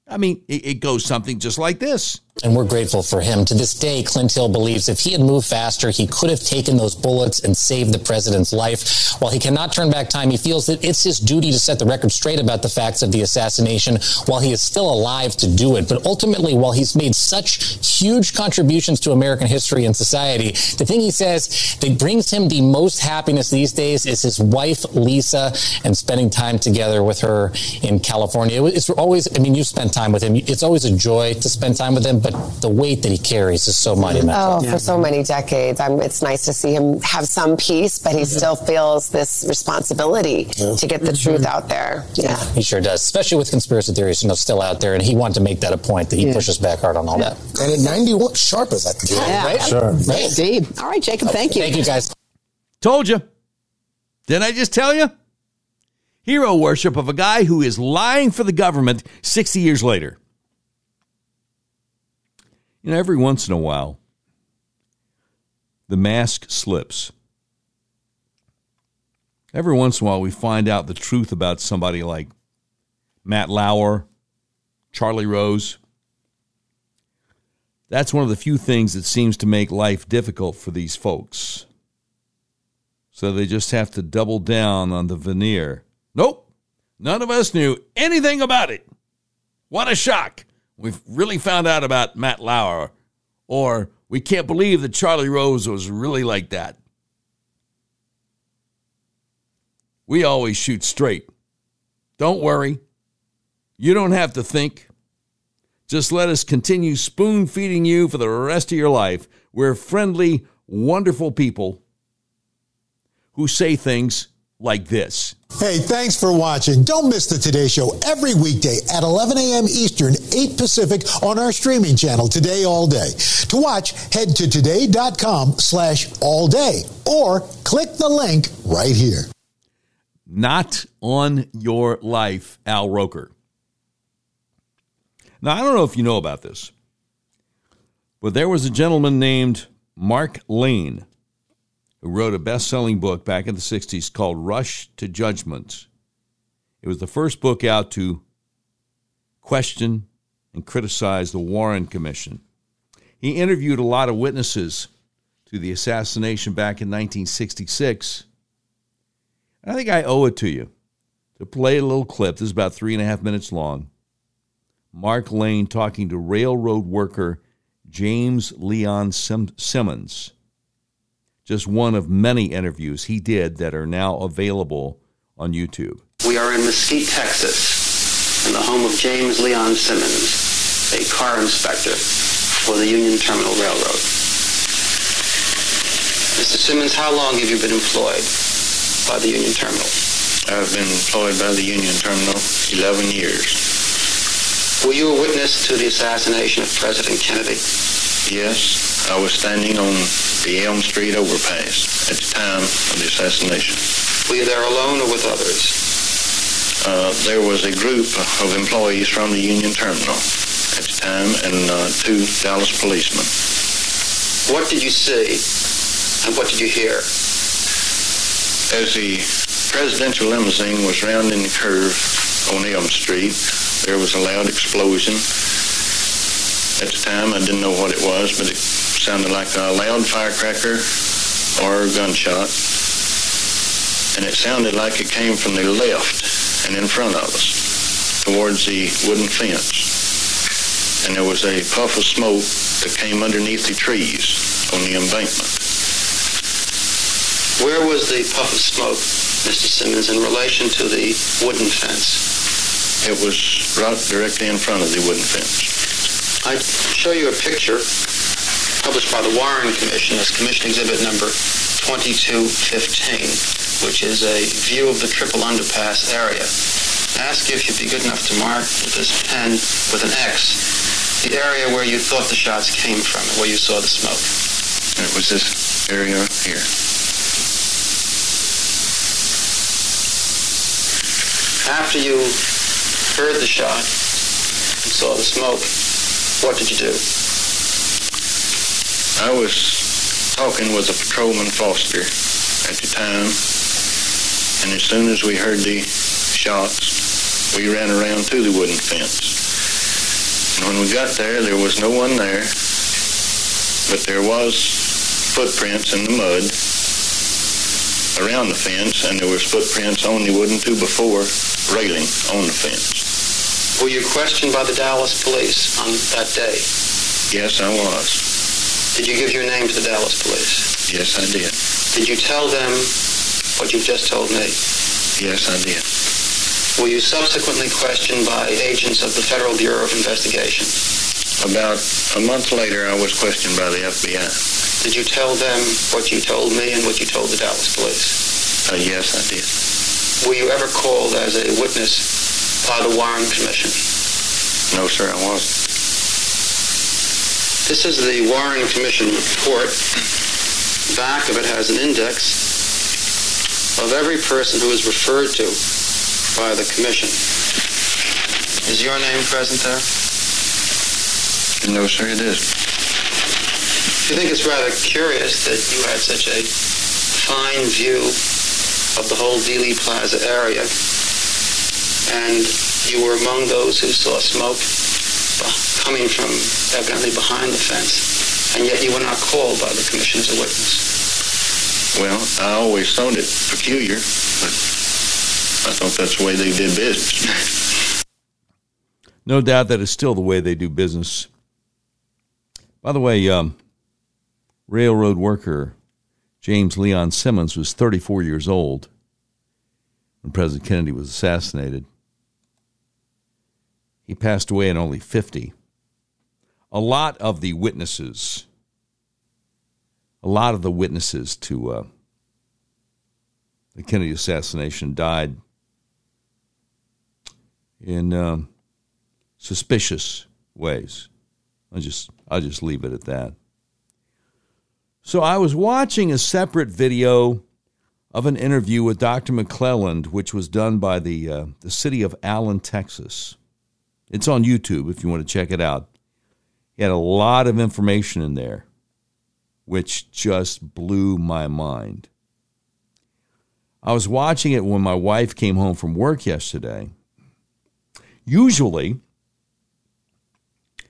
I mean, it, goes something just like this. And we're grateful for him. To this day, Clint Hill believes if he had moved faster, he could have taken those bullets and saved the president's life. While he cannot turn back time, he feels that it's his duty to set the record straight about the facts of the assassination while he is still alive to do it. But ultimately, while he's made such huge contributions to American history and society, the thing he says that brings him the most happiness these days is his wife, Lisa, and spending time together with her in California. It's always, I mean, you spent time with him. It's always a joy to spend time with him but the weight that he carries is so monumental. Oh, for so many decades. I'm, it's nice to see him have some peace, but he mm-hmm. still feels this responsibility yeah. to get the mm-hmm. truth out there. Yeah. He sure does, especially with conspiracy theories, you know, still out there. And he wanted to make that a point that he yeah. pushes back hard on all that. And at 91, sharp as I can yeah. right? Sure. Right. Indeed. All right, Jacob, thank you. Thank you, guys. Told you. Didn't I just tell you? Hero worship of a guy who is lying for the government 60 years later. You know, every once in a while, the mask slips. Every once in a while, we find out the truth about somebody like Matt Lauer, Charlie Rose. That's one of the few things that seems to make life difficult for these folks. So they just have to double down on the veneer. Nope, none of us knew anything about it. What a shock. We've really found out about Matt Lauer, or we can't believe that Charlie Rose was really like that. We always shoot straight. Don't worry. You don't have to think. Just let us continue spoon feeding you for the rest of your life. We're friendly, wonderful people who say things like this. Hey, thanks for watching. Don't miss the Today Show every weekday at 11 a.m. Eastern, 8 Pacific on our streaming channel, Today All Day. To watch, head to today.com slash all day or click the link right here. Not on your life, Al Roker. Now, I don't know if you know about this, but there was a gentleman named Mark Lane who wrote a best selling book back in the 60s called Rush to Judgment. It was the first book out to question and criticize the Warren Commission. He interviewed a lot of witnesses to the assassination back in 1966. I think I owe it to you to play a little clip. This is about three and a half minutes long. Mark Lane talking to railroad worker James Leon Sim- Simmons just one of many interviews he did that are now available on YouTube. We are in Mesquite, Texas, in the home of James Leon Simmons, a car inspector for the Union Terminal Railroad. Mr. Simmons, how long have you been employed by the Union Terminal? I've been employed by the Union Terminal 11 years. Were you a witness to the assassination of President Kennedy? Yes, I was standing on the Elm Street overpass at the time of the assassination. Were you there alone or with others? Uh, there was a group of employees from the Union Terminal at the time and uh, two Dallas policemen. What did you see and what did you hear? As the presidential limousine was rounding the curve on Elm Street, there was a loud explosion. At the time, I didn't know what it was, but it sounded like a loud firecracker or a gunshot. And it sounded like it came from the left and in front of us towards the wooden fence. And there was a puff of smoke that came underneath the trees on the embankment. Where was the puff of smoke, Mr. Simmons, in relation to the wooden fence? It was right directly in front of the wooden fence. I show you a picture published by the Warren Commission as Commission Exhibit Number 2215, which is a view of the Triple Underpass area. I ask you if you'd be good enough to mark with this pen with an X the area where you thought the shots came from, where you saw the smoke. It was this area here. After you heard the shot and saw the smoke, what did you do? I was talking with a patrolman Foster at the time, and as soon as we heard the shots, we ran around to the wooden fence. And when we got there, there was no one there, but there was footprints in the mud around the fence, and there was footprints on the wooden two-by-four railing on the fence. Were you questioned by the Dallas police on that day? Yes, I was. Did you give your name to the Dallas police? Yes, I did. Did you tell them what you've just told me? Yes, I did. Were you subsequently questioned by agents of the Federal Bureau of Investigation? About a month later, I was questioned by the FBI. Did you tell them what you told me and what you told the Dallas police? Uh, yes, I did. Were you ever called as a witness by the Warren Commission? No, sir, I wasn't. This is the Warren Commission report. Back of it has an index of every person who is referred to by the commission. Is your name present there? No, sir, it isn't. I think it's rather curious that you had such a fine view of the whole Dealey Plaza area, and you were among those who saw smoke coming from evidently behind the fence, and yet you were not called by the commission as a witness. Well, I always found it peculiar, but I thought that's the way they did business. [laughs] No doubt that is still the way they do business. By the way, um, railroad worker James Leon Simmons was 34 years old when President Kennedy was assassinated. He passed away at only 50. A lot of the witnesses, a lot of the witnesses to uh, the Kennedy assassination died in um, suspicious ways. I just I'll just leave it at that. So I was watching a separate video of an interview with Dr. McClelland, which was done by the uh, the city of Allen, Texas. It's on YouTube if you want to check it out. He had a lot of information in there, which just blew my mind. I was watching it when my wife came home from work yesterday. Usually,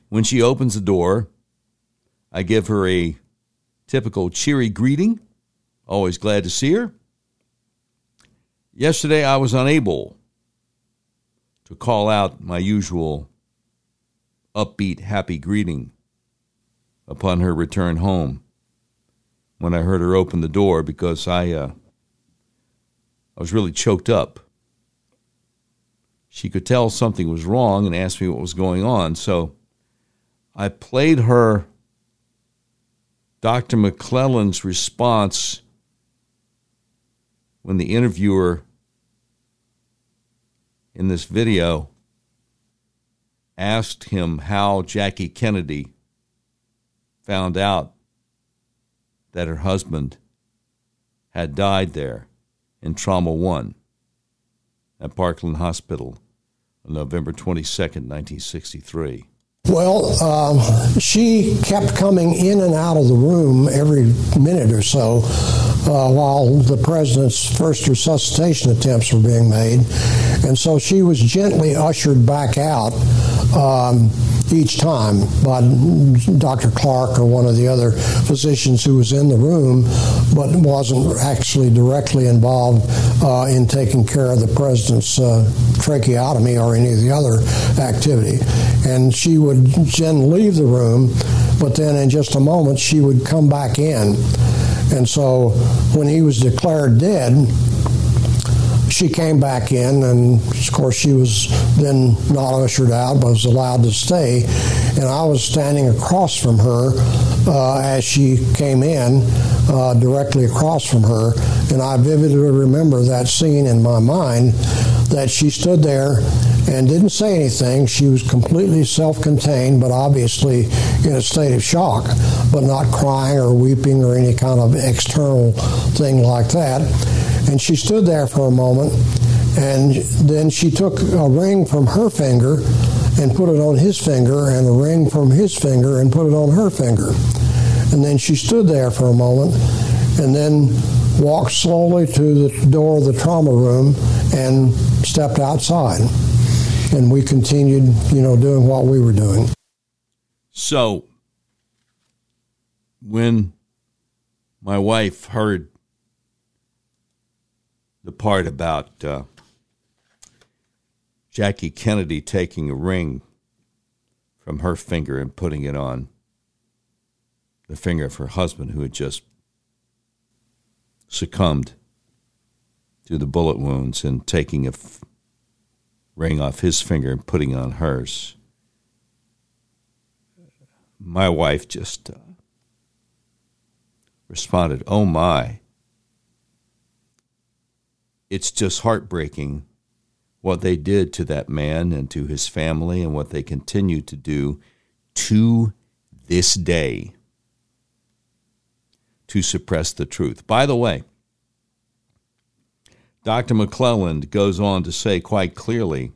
when she opens the door, I give her a typical cheery greeting. Always glad to see her. Yesterday, I was unable to call out my usual upbeat, happy greeting upon her return home when I heard her open the door because I, uh, I was really choked up. She could tell something was wrong and asked me what was going on. So I played her Dr. McClelland's response when the interviewer in this video asked him how Jackie Kennedy found out that her husband had died there in Trauma 1 at Parkland Hospital on November 22nd, 1963. Well, um, she kept coming in and out of the room every minute or so uh, while the president's first resuscitation attempts were being made. And so she was gently ushered back out um, each time by Dr. Clark or one of the other physicians who was in the room, but wasn't actually directly involved uh, in taking care of the president's uh, tracheotomy or any of the other activity. And she would then leave the room, but then in just a moment she would come back in. And so when he was declared dead, she came back in, and of course, she was then not ushered out, but was allowed to stay. And I was standing across from her uh, as she came in, uh, directly across from her. And I vividly remember that scene in my mind that she stood there and didn't say anything. She was completely self contained, but obviously in a state of shock, but not crying or weeping or any kind of external thing like that. And she stood there for a moment, and then she took a ring from her finger and put it on his finger, and a ring from his finger and put it on her finger. And then she stood there for a moment, and then walked slowly to the door of the trauma room and stepped outside. And we continued, you know, doing what we were doing. So, when my wife heard the part about uh, Jackie Kennedy taking a ring from her finger and putting it on the finger of her husband, who had just succumbed to the bullet wounds, and taking a f- ring off his finger and putting it on hers. My wife just uh, responded, Oh my it's just heartbreaking what they did to that man and to his family and what they continue to do to this day to suppress the truth. By the way, Dr. McClelland goes on to say quite clearly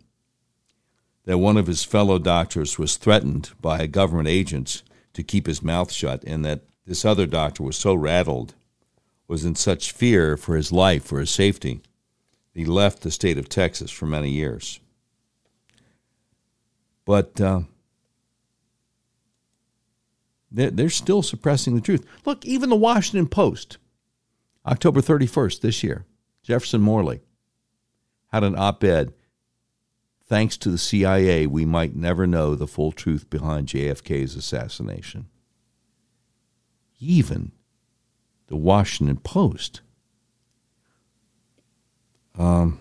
that one of his fellow doctors was threatened by government agents to keep his mouth shut, and that this other doctor was so rattled, was in such fear for his life, for his safety, he left the state of Texas for many years. But uh, they're, they're still suppressing the truth. Look, even the Washington Post, October 31st this year, Jefferson Morley had an op ed thanks to the CIA, we might never know the full truth behind JFK's assassination. Even the Washington Post. Um,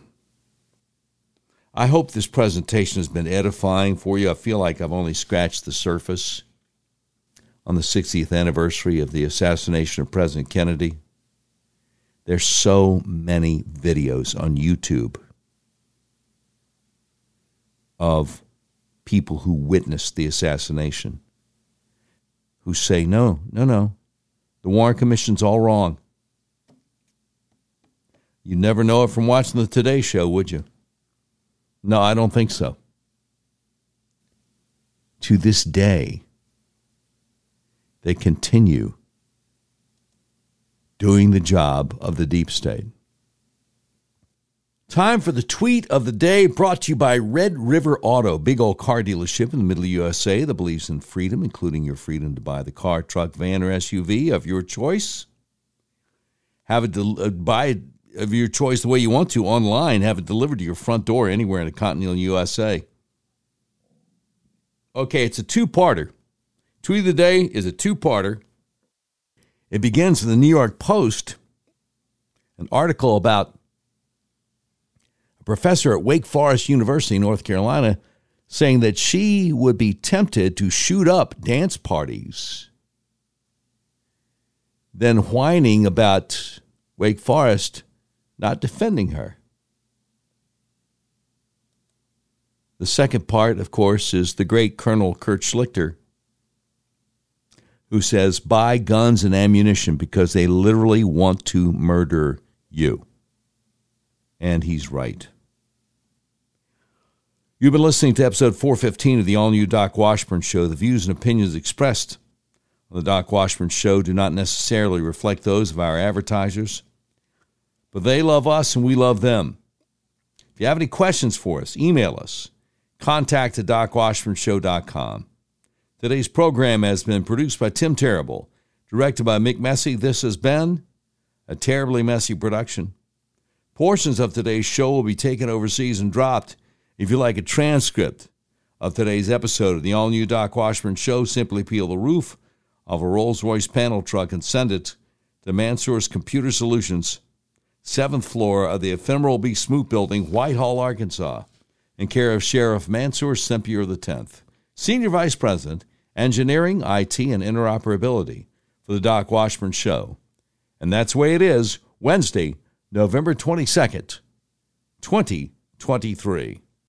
I hope this presentation has been edifying for you. I feel like I've only scratched the surface on the 60th anniversary of the assassination of President Kennedy. There's so many videos on YouTube of people who witnessed the assassination who say, no, no, no, the Warren Commission's all wrong. You never know it from watching the Today Show, would you? No, I don't think so. To this day, they continue doing the job of the deep state. Time for the tweet of the day brought to you by Red River Auto, big old car dealership in the middle of the USA that believes in freedom, including your freedom to buy the car, truck, van, or SUV of your choice. Have it del- uh, buy it of your choice the way you want to online, have it delivered to your front door anywhere in the continental USA. Okay, it's a two-parter. Tweet of the day is a two-parter. It begins in the New York Post, an article about a professor at Wake Forest University, North Carolina, saying that she would be tempted to shoot up dance parties, then whining about Wake Forest not defending her. The second part, of course, is the great Colonel Kurt Schlichter, who says, buy guns and ammunition because they literally want to murder you. And he's right. You've been listening to episode 415 of the all new Doc Washburn Show. The views and opinions expressed on the Doc Washburn Show do not necessarily reflect those of our advertisers, but they love us and we love them. If you have any questions for us, email us. Contact at docwashburnshow.com. Today's program has been produced by Tim Terrible, directed by Mick Messy. This has been a terribly messy production. Portions of today's show will be taken overseas and dropped. If you like a transcript of today's episode of the all new Doc Washburn Show, simply peel the roof of a Rolls Royce panel truck and send it to Mansour's Computer Solutions, seventh floor of the Ephemeral B. Smoot Building, Whitehall, Arkansas, in care of Sheriff Mansour Sempier X, Senior Vice President, Engineering, IT, and Interoperability for the Doc Washburn Show. And that's the way it is Wednesday, November 22nd, 2023.